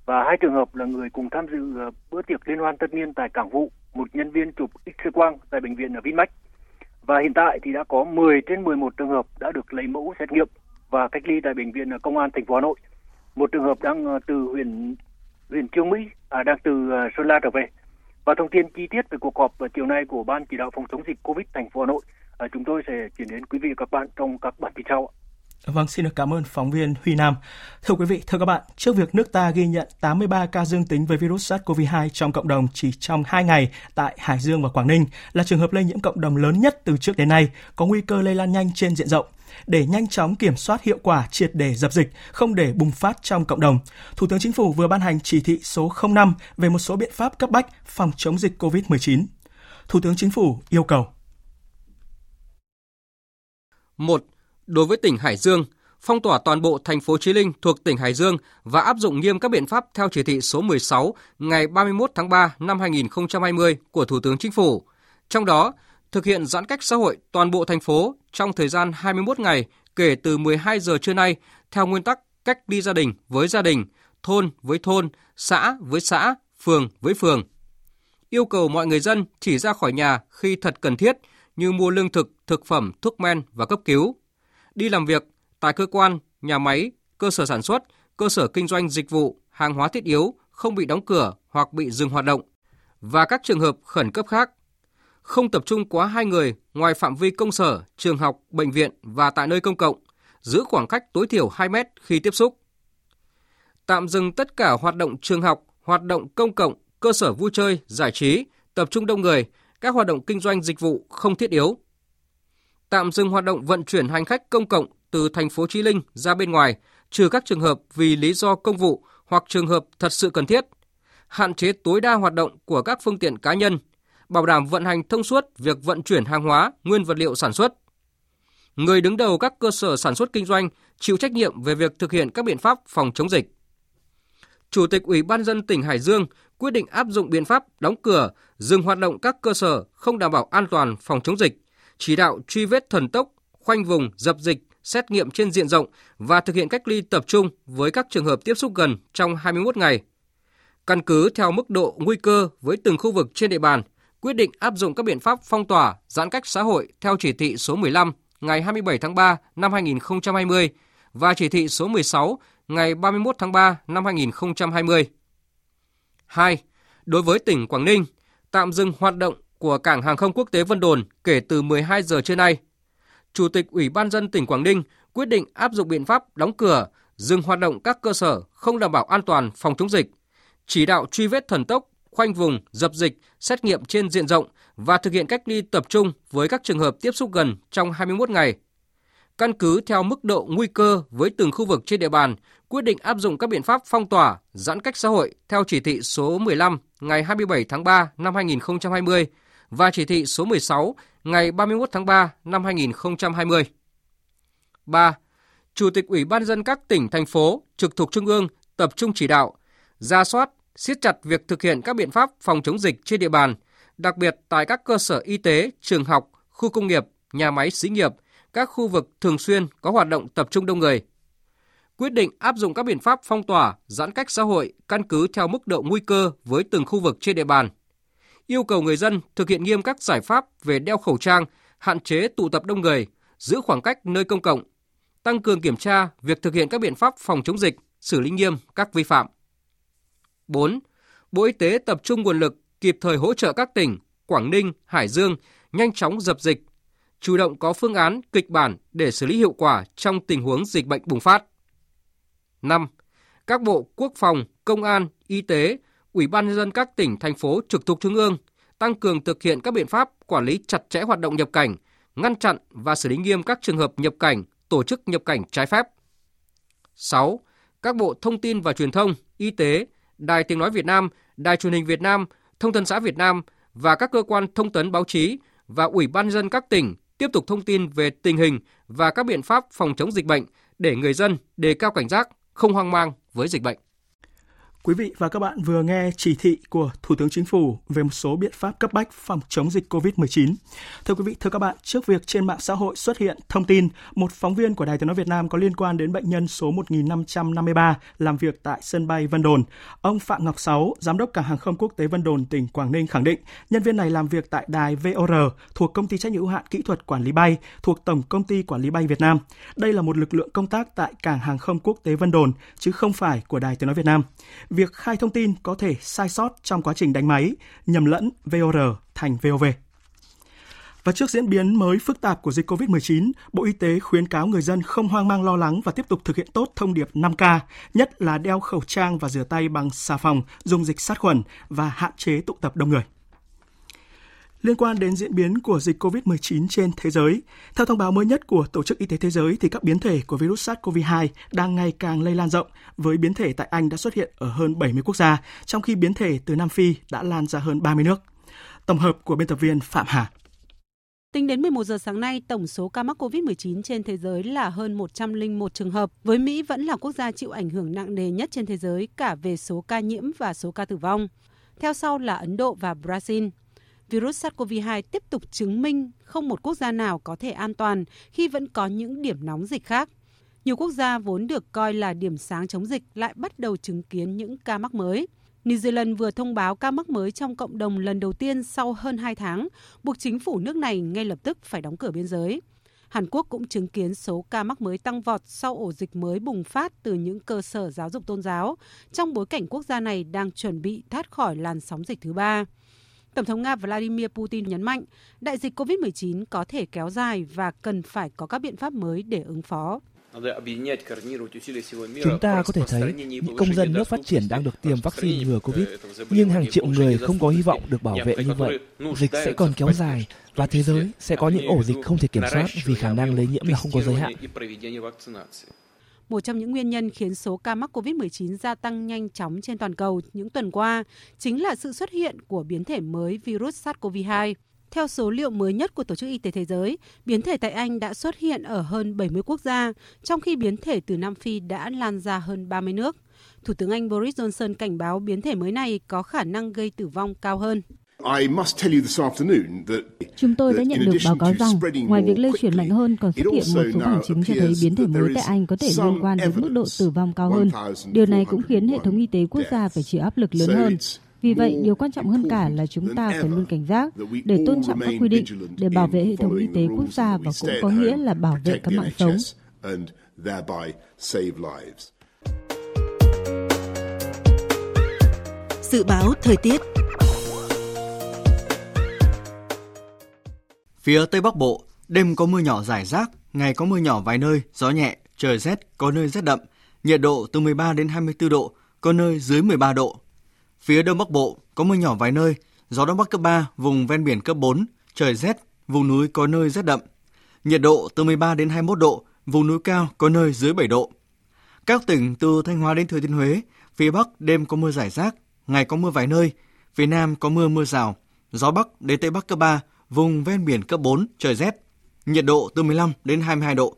và hai trường hợp là người cùng tham dự ờ, bữa tiệc liên hoan tất niên tại cảng vụ, một nhân viên chụp X quang tại bệnh viện ở Vinmec. Và hiện tại thì đã có 10 trên 11 trường hợp đã được lấy mẫu xét nghiệm và cách ly tại bệnh viện ờ, công an thành phố Hà Nội. Một trường hợp đang ờ, từ huyện huyện Trương Mỹ à, đang từ Sơn La trở về. Và thông tin chi tiết về cuộc họp chiều nay của ban chỉ đạo phòng chống dịch Covid thành phố Hà Nội, à, chúng tôi sẽ chuyển đến quý vị và các bạn trong các bản tin sau. Vâng, xin được cảm ơn phóng viên Huy Nam. Thưa quý vị, thưa các bạn, trước việc nước ta ghi nhận 83 ca dương tính với virus SARS-CoV-2 trong cộng đồng chỉ trong 2 ngày tại Hải Dương và Quảng Ninh là trường hợp lây nhiễm cộng đồng lớn nhất từ trước đến nay, có nguy cơ lây lan nhanh trên diện rộng. Để nhanh chóng kiểm soát hiệu quả triệt để dập dịch, không để bùng phát trong cộng đồng, Thủ tướng Chính phủ vừa ban hành chỉ thị số 05 về một số biện pháp cấp bách phòng chống dịch COVID-19. Thủ tướng Chính phủ yêu cầu 1 đối với tỉnh Hải Dương, phong tỏa toàn bộ thành phố Chí Linh thuộc tỉnh Hải Dương và áp dụng nghiêm các biện pháp theo chỉ thị số 16 ngày 31 tháng 3 năm 2020 của Thủ tướng Chính phủ. Trong đó, thực hiện giãn cách xã hội toàn bộ thành phố trong thời gian 21 ngày kể từ 12 giờ trưa nay theo nguyên tắc cách ly gia đình với gia đình, thôn với thôn, xã với xã, phường với phường. Yêu cầu mọi người dân chỉ ra khỏi nhà khi thật cần thiết như mua lương thực, thực phẩm, thuốc men và cấp cứu đi làm việc tại cơ quan, nhà máy, cơ sở sản xuất, cơ sở kinh doanh dịch vụ, hàng hóa thiết yếu không bị đóng cửa hoặc bị dừng hoạt động và các trường hợp khẩn cấp khác. Không tập trung quá hai người ngoài phạm vi công sở, trường học, bệnh viện và tại nơi công cộng, giữ khoảng cách tối thiểu 2 mét khi tiếp xúc. Tạm dừng tất cả hoạt động trường học, hoạt động công cộng, cơ sở vui chơi, giải trí, tập trung đông người, các hoạt động kinh doanh dịch vụ không thiết yếu. Tạm dừng hoạt động vận chuyển hành khách công cộng từ thành phố Chí Linh ra bên ngoài, trừ các trường hợp vì lý do công vụ hoặc trường hợp thật sự cần thiết. Hạn chế tối đa hoạt động của các phương tiện cá nhân, bảo đảm vận hành thông suốt việc vận chuyển hàng hóa, nguyên vật liệu sản xuất. Người đứng đầu các cơ sở sản xuất kinh doanh chịu trách nhiệm về việc thực hiện các biện pháp phòng chống dịch. Chủ tịch Ủy ban dân tỉnh Hải Dương quyết định áp dụng biện pháp đóng cửa, dừng hoạt động các cơ sở không đảm bảo an toàn phòng chống dịch, chỉ đạo truy vết thần tốc, khoanh vùng, dập dịch, xét nghiệm trên diện rộng và thực hiện cách ly tập trung với các trường hợp tiếp xúc gần trong 21 ngày. Căn cứ theo mức độ nguy cơ với từng khu vực trên địa bàn, quyết định áp dụng các biện pháp phong tỏa, giãn cách xã hội theo chỉ thị số 15 ngày 27 tháng 3 năm 2020 và chỉ thị số 16 ngày 31 tháng 3 năm 2020. 2. Đối với tỉnh Quảng Ninh, tạm dừng hoạt động của Cảng hàng không quốc tế Vân Đồn kể từ 12 giờ trưa nay. Chủ tịch Ủy ban dân tỉnh Quảng Ninh quyết định áp dụng biện pháp đóng cửa, dừng hoạt động các cơ sở không đảm bảo an toàn phòng chống dịch, chỉ đạo truy vết thần tốc, khoanh vùng, dập dịch, xét nghiệm trên diện rộng và thực hiện cách ly tập trung với các trường hợp tiếp xúc gần trong 21 ngày. Căn cứ theo mức độ nguy cơ với từng khu vực trên địa bàn, quyết định áp dụng các biện pháp phong tỏa, giãn cách xã hội theo chỉ thị số 15 ngày 27 tháng 3 năm 2020 và chỉ thị số 16 ngày 31 tháng 3 năm 2020. 3. Chủ tịch Ủy ban dân các tỉnh, thành phố trực thuộc Trung ương tập trung chỉ đạo, ra soát, siết chặt việc thực hiện các biện pháp phòng chống dịch trên địa bàn, đặc biệt tại các cơ sở y tế, trường học, khu công nghiệp, nhà máy xí nghiệp, các khu vực thường xuyên có hoạt động tập trung đông người. Quyết định áp dụng các biện pháp phong tỏa, giãn cách xã hội căn cứ theo mức độ nguy cơ với từng khu vực trên địa bàn. Yêu cầu người dân thực hiện nghiêm các giải pháp về đeo khẩu trang, hạn chế tụ tập đông người, giữ khoảng cách nơi công cộng, tăng cường kiểm tra việc thực hiện các biện pháp phòng chống dịch, xử lý nghiêm các vi phạm. 4. Bộ Y tế tập trung nguồn lực kịp thời hỗ trợ các tỉnh Quảng Ninh, Hải Dương nhanh chóng dập dịch, chủ động có phương án, kịch bản để xử lý hiệu quả trong tình huống dịch bệnh bùng phát. 5. Các bộ Quốc phòng, Công an, Y tế, Ủy ban nhân dân các tỉnh thành phố trực thuộc trung ương tăng cường thực hiện các biện pháp quản lý chặt chẽ hoạt động nhập cảnh, ngăn chặn và xử lý nghiêm các trường hợp nhập cảnh, tổ chức nhập cảnh trái phép. 6. Các bộ Thông tin và Truyền thông, Y tế, Đài Tiếng Nói Việt Nam, Đài Truyền hình Việt Nam, Thông tấn xã Việt Nam và các cơ quan thông tấn báo chí và Ủy ban dân các tỉnh tiếp tục thông tin về tình hình và các biện pháp phòng chống dịch bệnh để người dân đề cao cảnh giác, không hoang mang với dịch bệnh. Quý vị và các bạn vừa nghe chỉ thị của Thủ tướng Chính phủ về một số biện pháp cấp bách phòng chống dịch COVID-19. Thưa quý vị, thưa các bạn, trước việc trên mạng xã hội xuất hiện thông tin một phóng viên của Đài Tiếng nói Việt Nam có liên quan đến bệnh nhân số 1553 làm việc tại sân bay Vân Đồn, ông Phạm Ngọc Sáu, giám đốc cảng hàng không quốc tế Vân Đồn tỉnh Quảng Ninh khẳng định nhân viên này làm việc tại đài VOR thuộc công ty trách nhiệm hữu hạn kỹ thuật quản lý bay thuộc Tổng công ty quản lý bay Việt Nam. Đây là một lực lượng công tác tại cảng hàng không quốc tế Vân Đồn chứ không phải của Đài Tiếng nói Việt Nam việc khai thông tin có thể sai sót trong quá trình đánh máy, nhầm lẫn VOR thành VOV. Và trước diễn biến mới phức tạp của dịch COVID-19, Bộ Y tế khuyến cáo người dân không hoang mang lo lắng và tiếp tục thực hiện tốt thông điệp 5K, nhất là đeo khẩu trang và rửa tay bằng xà phòng, dùng dịch sát khuẩn và hạn chế tụ tập đông người. Liên quan đến diễn biến của dịch COVID-19 trên thế giới, theo thông báo mới nhất của Tổ chức Y tế Thế giới thì các biến thể của virus SARS-CoV-2 đang ngày càng lây lan rộng, với biến thể tại Anh đã xuất hiện ở hơn 70 quốc gia, trong khi biến thể từ Nam Phi đã lan ra hơn 30 nước. Tổng hợp của biên tập viên Phạm Hà. Tính đến 11 giờ sáng nay, tổng số ca mắc COVID-19 trên thế giới là hơn 101 trường hợp, với Mỹ vẫn là quốc gia chịu ảnh hưởng nặng nề nhất trên thế giới cả về số ca nhiễm và số ca tử vong. Theo sau là Ấn Độ và Brazil virus SARS-CoV-2 tiếp tục chứng minh không một quốc gia nào có thể an toàn khi vẫn có những điểm nóng dịch khác. Nhiều quốc gia vốn được coi là điểm sáng chống dịch lại bắt đầu chứng kiến những ca mắc mới. New Zealand vừa thông báo ca mắc mới trong cộng đồng lần đầu tiên sau hơn 2 tháng, buộc chính phủ nước này ngay lập tức phải đóng cửa biên giới. Hàn Quốc cũng chứng kiến số ca mắc mới tăng vọt sau ổ dịch mới bùng phát từ những cơ sở giáo dục tôn giáo, trong bối cảnh quốc gia này đang chuẩn bị thoát khỏi làn sóng dịch thứ ba. Tổng thống Nga Vladimir Putin nhấn mạnh đại dịch COVID-19 có thể kéo dài và cần phải có các biện pháp mới để ứng phó. Chúng ta có thể thấy những công dân nước phát triển đang được tiêm vaccine ngừa Covid, nhưng hàng triệu người không có hy vọng được bảo vệ như vậy. Dịch sẽ còn kéo dài và thế giới sẽ có những ổ dịch không thể kiểm soát vì khả năng lây nhiễm là không có giới hạn. Một trong những nguyên nhân khiến số ca mắc COVID-19 gia tăng nhanh chóng trên toàn cầu những tuần qua chính là sự xuất hiện của biến thể mới virus SARS-CoV-2. Theo số liệu mới nhất của Tổ chức Y tế Thế giới, biến thể tại Anh đã xuất hiện ở hơn 70 quốc gia, trong khi biến thể từ Nam Phi đã lan ra hơn 30 nước. Thủ tướng Anh Boris Johnson cảnh báo biến thể mới này có khả năng gây tử vong cao hơn. Chúng tôi đã nhận được báo cáo rằng, ngoài việc lây truyền mạnh hơn, còn xuất hiện một số bằng chứng cho thấy biến thể mới tại Anh có thể liên quan đến mức độ tử vong cao hơn. Điều này cũng khiến hệ thống y tế quốc gia phải chịu áp lực lớn hơn. Vì vậy, điều quan trọng hơn cả là chúng ta phải luôn cảnh giác để tôn trọng các quy định để bảo vệ hệ thống y tế quốc gia và cũng có nghĩa là bảo vệ các mạng sống. Dự báo thời tiết Phía Tây Bắc Bộ, đêm có mưa nhỏ rải rác, ngày có mưa nhỏ vài nơi, gió nhẹ, trời rét, có nơi rét đậm, nhiệt độ từ 13 đến 24 độ, có nơi dưới 13 độ. Phía Đông Bắc Bộ có mưa nhỏ vài nơi, gió Đông Bắc cấp 3, vùng ven biển cấp 4, trời rét, vùng núi có nơi rét đậm. Nhiệt độ từ 13 đến 21 độ, vùng núi cao có nơi dưới 7 độ. Các tỉnh từ Thanh Hóa đến Thừa Thiên Huế, phía Bắc đêm có mưa rải rác, ngày có mưa vài nơi, phía Nam có mưa mưa rào, gió Bắc đến Tây Bắc cấp 3, vùng ven biển cấp 4, trời rét, nhiệt độ từ 15 đến 22 độ.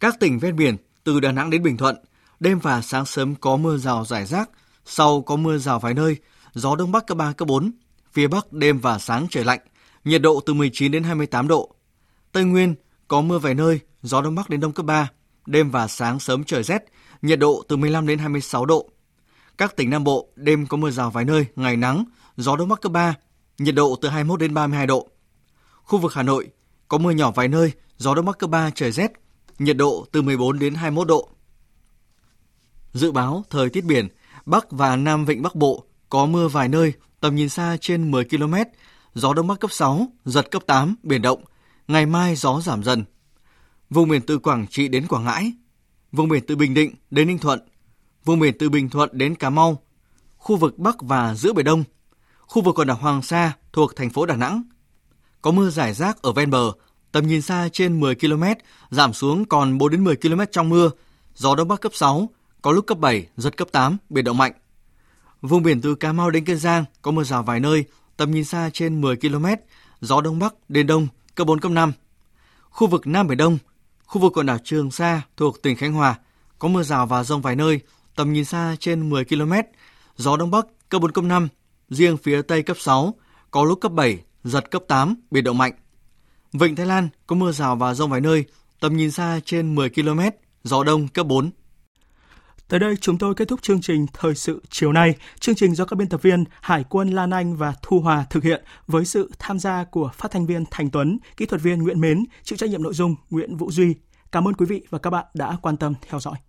Các tỉnh ven biển từ Đà Nẵng đến Bình Thuận, đêm và sáng sớm có mưa rào rải rác, sau có mưa rào vài nơi, gió đông bắc cấp 3, cấp 4. Phía Bắc đêm và sáng trời lạnh, nhiệt độ từ 19 đến 28 độ. Tây Nguyên có mưa vài nơi, gió đông bắc đến đông cấp 3. Đêm và sáng sớm trời rét, nhiệt độ từ 15 đến 26 độ. Các tỉnh Nam Bộ đêm có mưa rào vài nơi, ngày nắng, gió đông bắc cấp 3, nhiệt độ từ 21 đến 32 độ. Khu vực Hà Nội có mưa nhỏ vài nơi, gió đông bắc cấp 3 trời rét, nhiệt độ từ 14 đến 21 độ. Dự báo thời tiết biển, Bắc và Nam Vịnh Bắc Bộ có mưa vài nơi, tầm nhìn xa trên 10 km, gió Đông Bắc cấp 6, giật cấp 8, biển động. Ngày mai gió giảm dần. Vùng biển từ Quảng Trị đến Quảng Ngãi, vùng biển từ Bình Định đến Ninh Thuận, vùng biển từ Bình Thuận đến Cà Mau, khu vực Bắc và giữa Biển Đông, khu vực quần đảo Hoàng Sa thuộc thành phố Đà Nẵng. Có mưa rải rác ở ven bờ, tầm nhìn xa trên 10 km, giảm xuống còn 4 đến 10 km trong mưa, gió Đông Bắc cấp 6, có lúc cấp 7, giật cấp 8, biển động mạnh. Vùng biển từ Cà Mau đến Kiên Giang có mưa rào vài nơi, tầm nhìn xa trên 10 km, gió đông bắc đến đông cấp 4 cấp 5. Khu vực Nam Biển Đông, khu vực quần đảo Trường Sa thuộc tỉnh Khánh Hòa có mưa rào và rông vài nơi, tầm nhìn xa trên 10 km, gió đông bắc cấp 4 cấp 5, riêng phía tây cấp 6, có lúc cấp 7, giật cấp 8, biển động mạnh. Vịnh Thái Lan có mưa rào và rông vài nơi, tầm nhìn xa trên 10 km, gió đông cấp 4. Tới đây chúng tôi kết thúc chương trình Thời sự chiều nay. Chương trình do các biên tập viên Hải quân Lan Anh và Thu Hòa thực hiện với sự tham gia của phát thanh viên Thành Tuấn, kỹ thuật viên Nguyễn Mến, chịu trách nhiệm nội dung Nguyễn Vũ Duy. Cảm ơn quý vị và các bạn đã quan tâm theo dõi.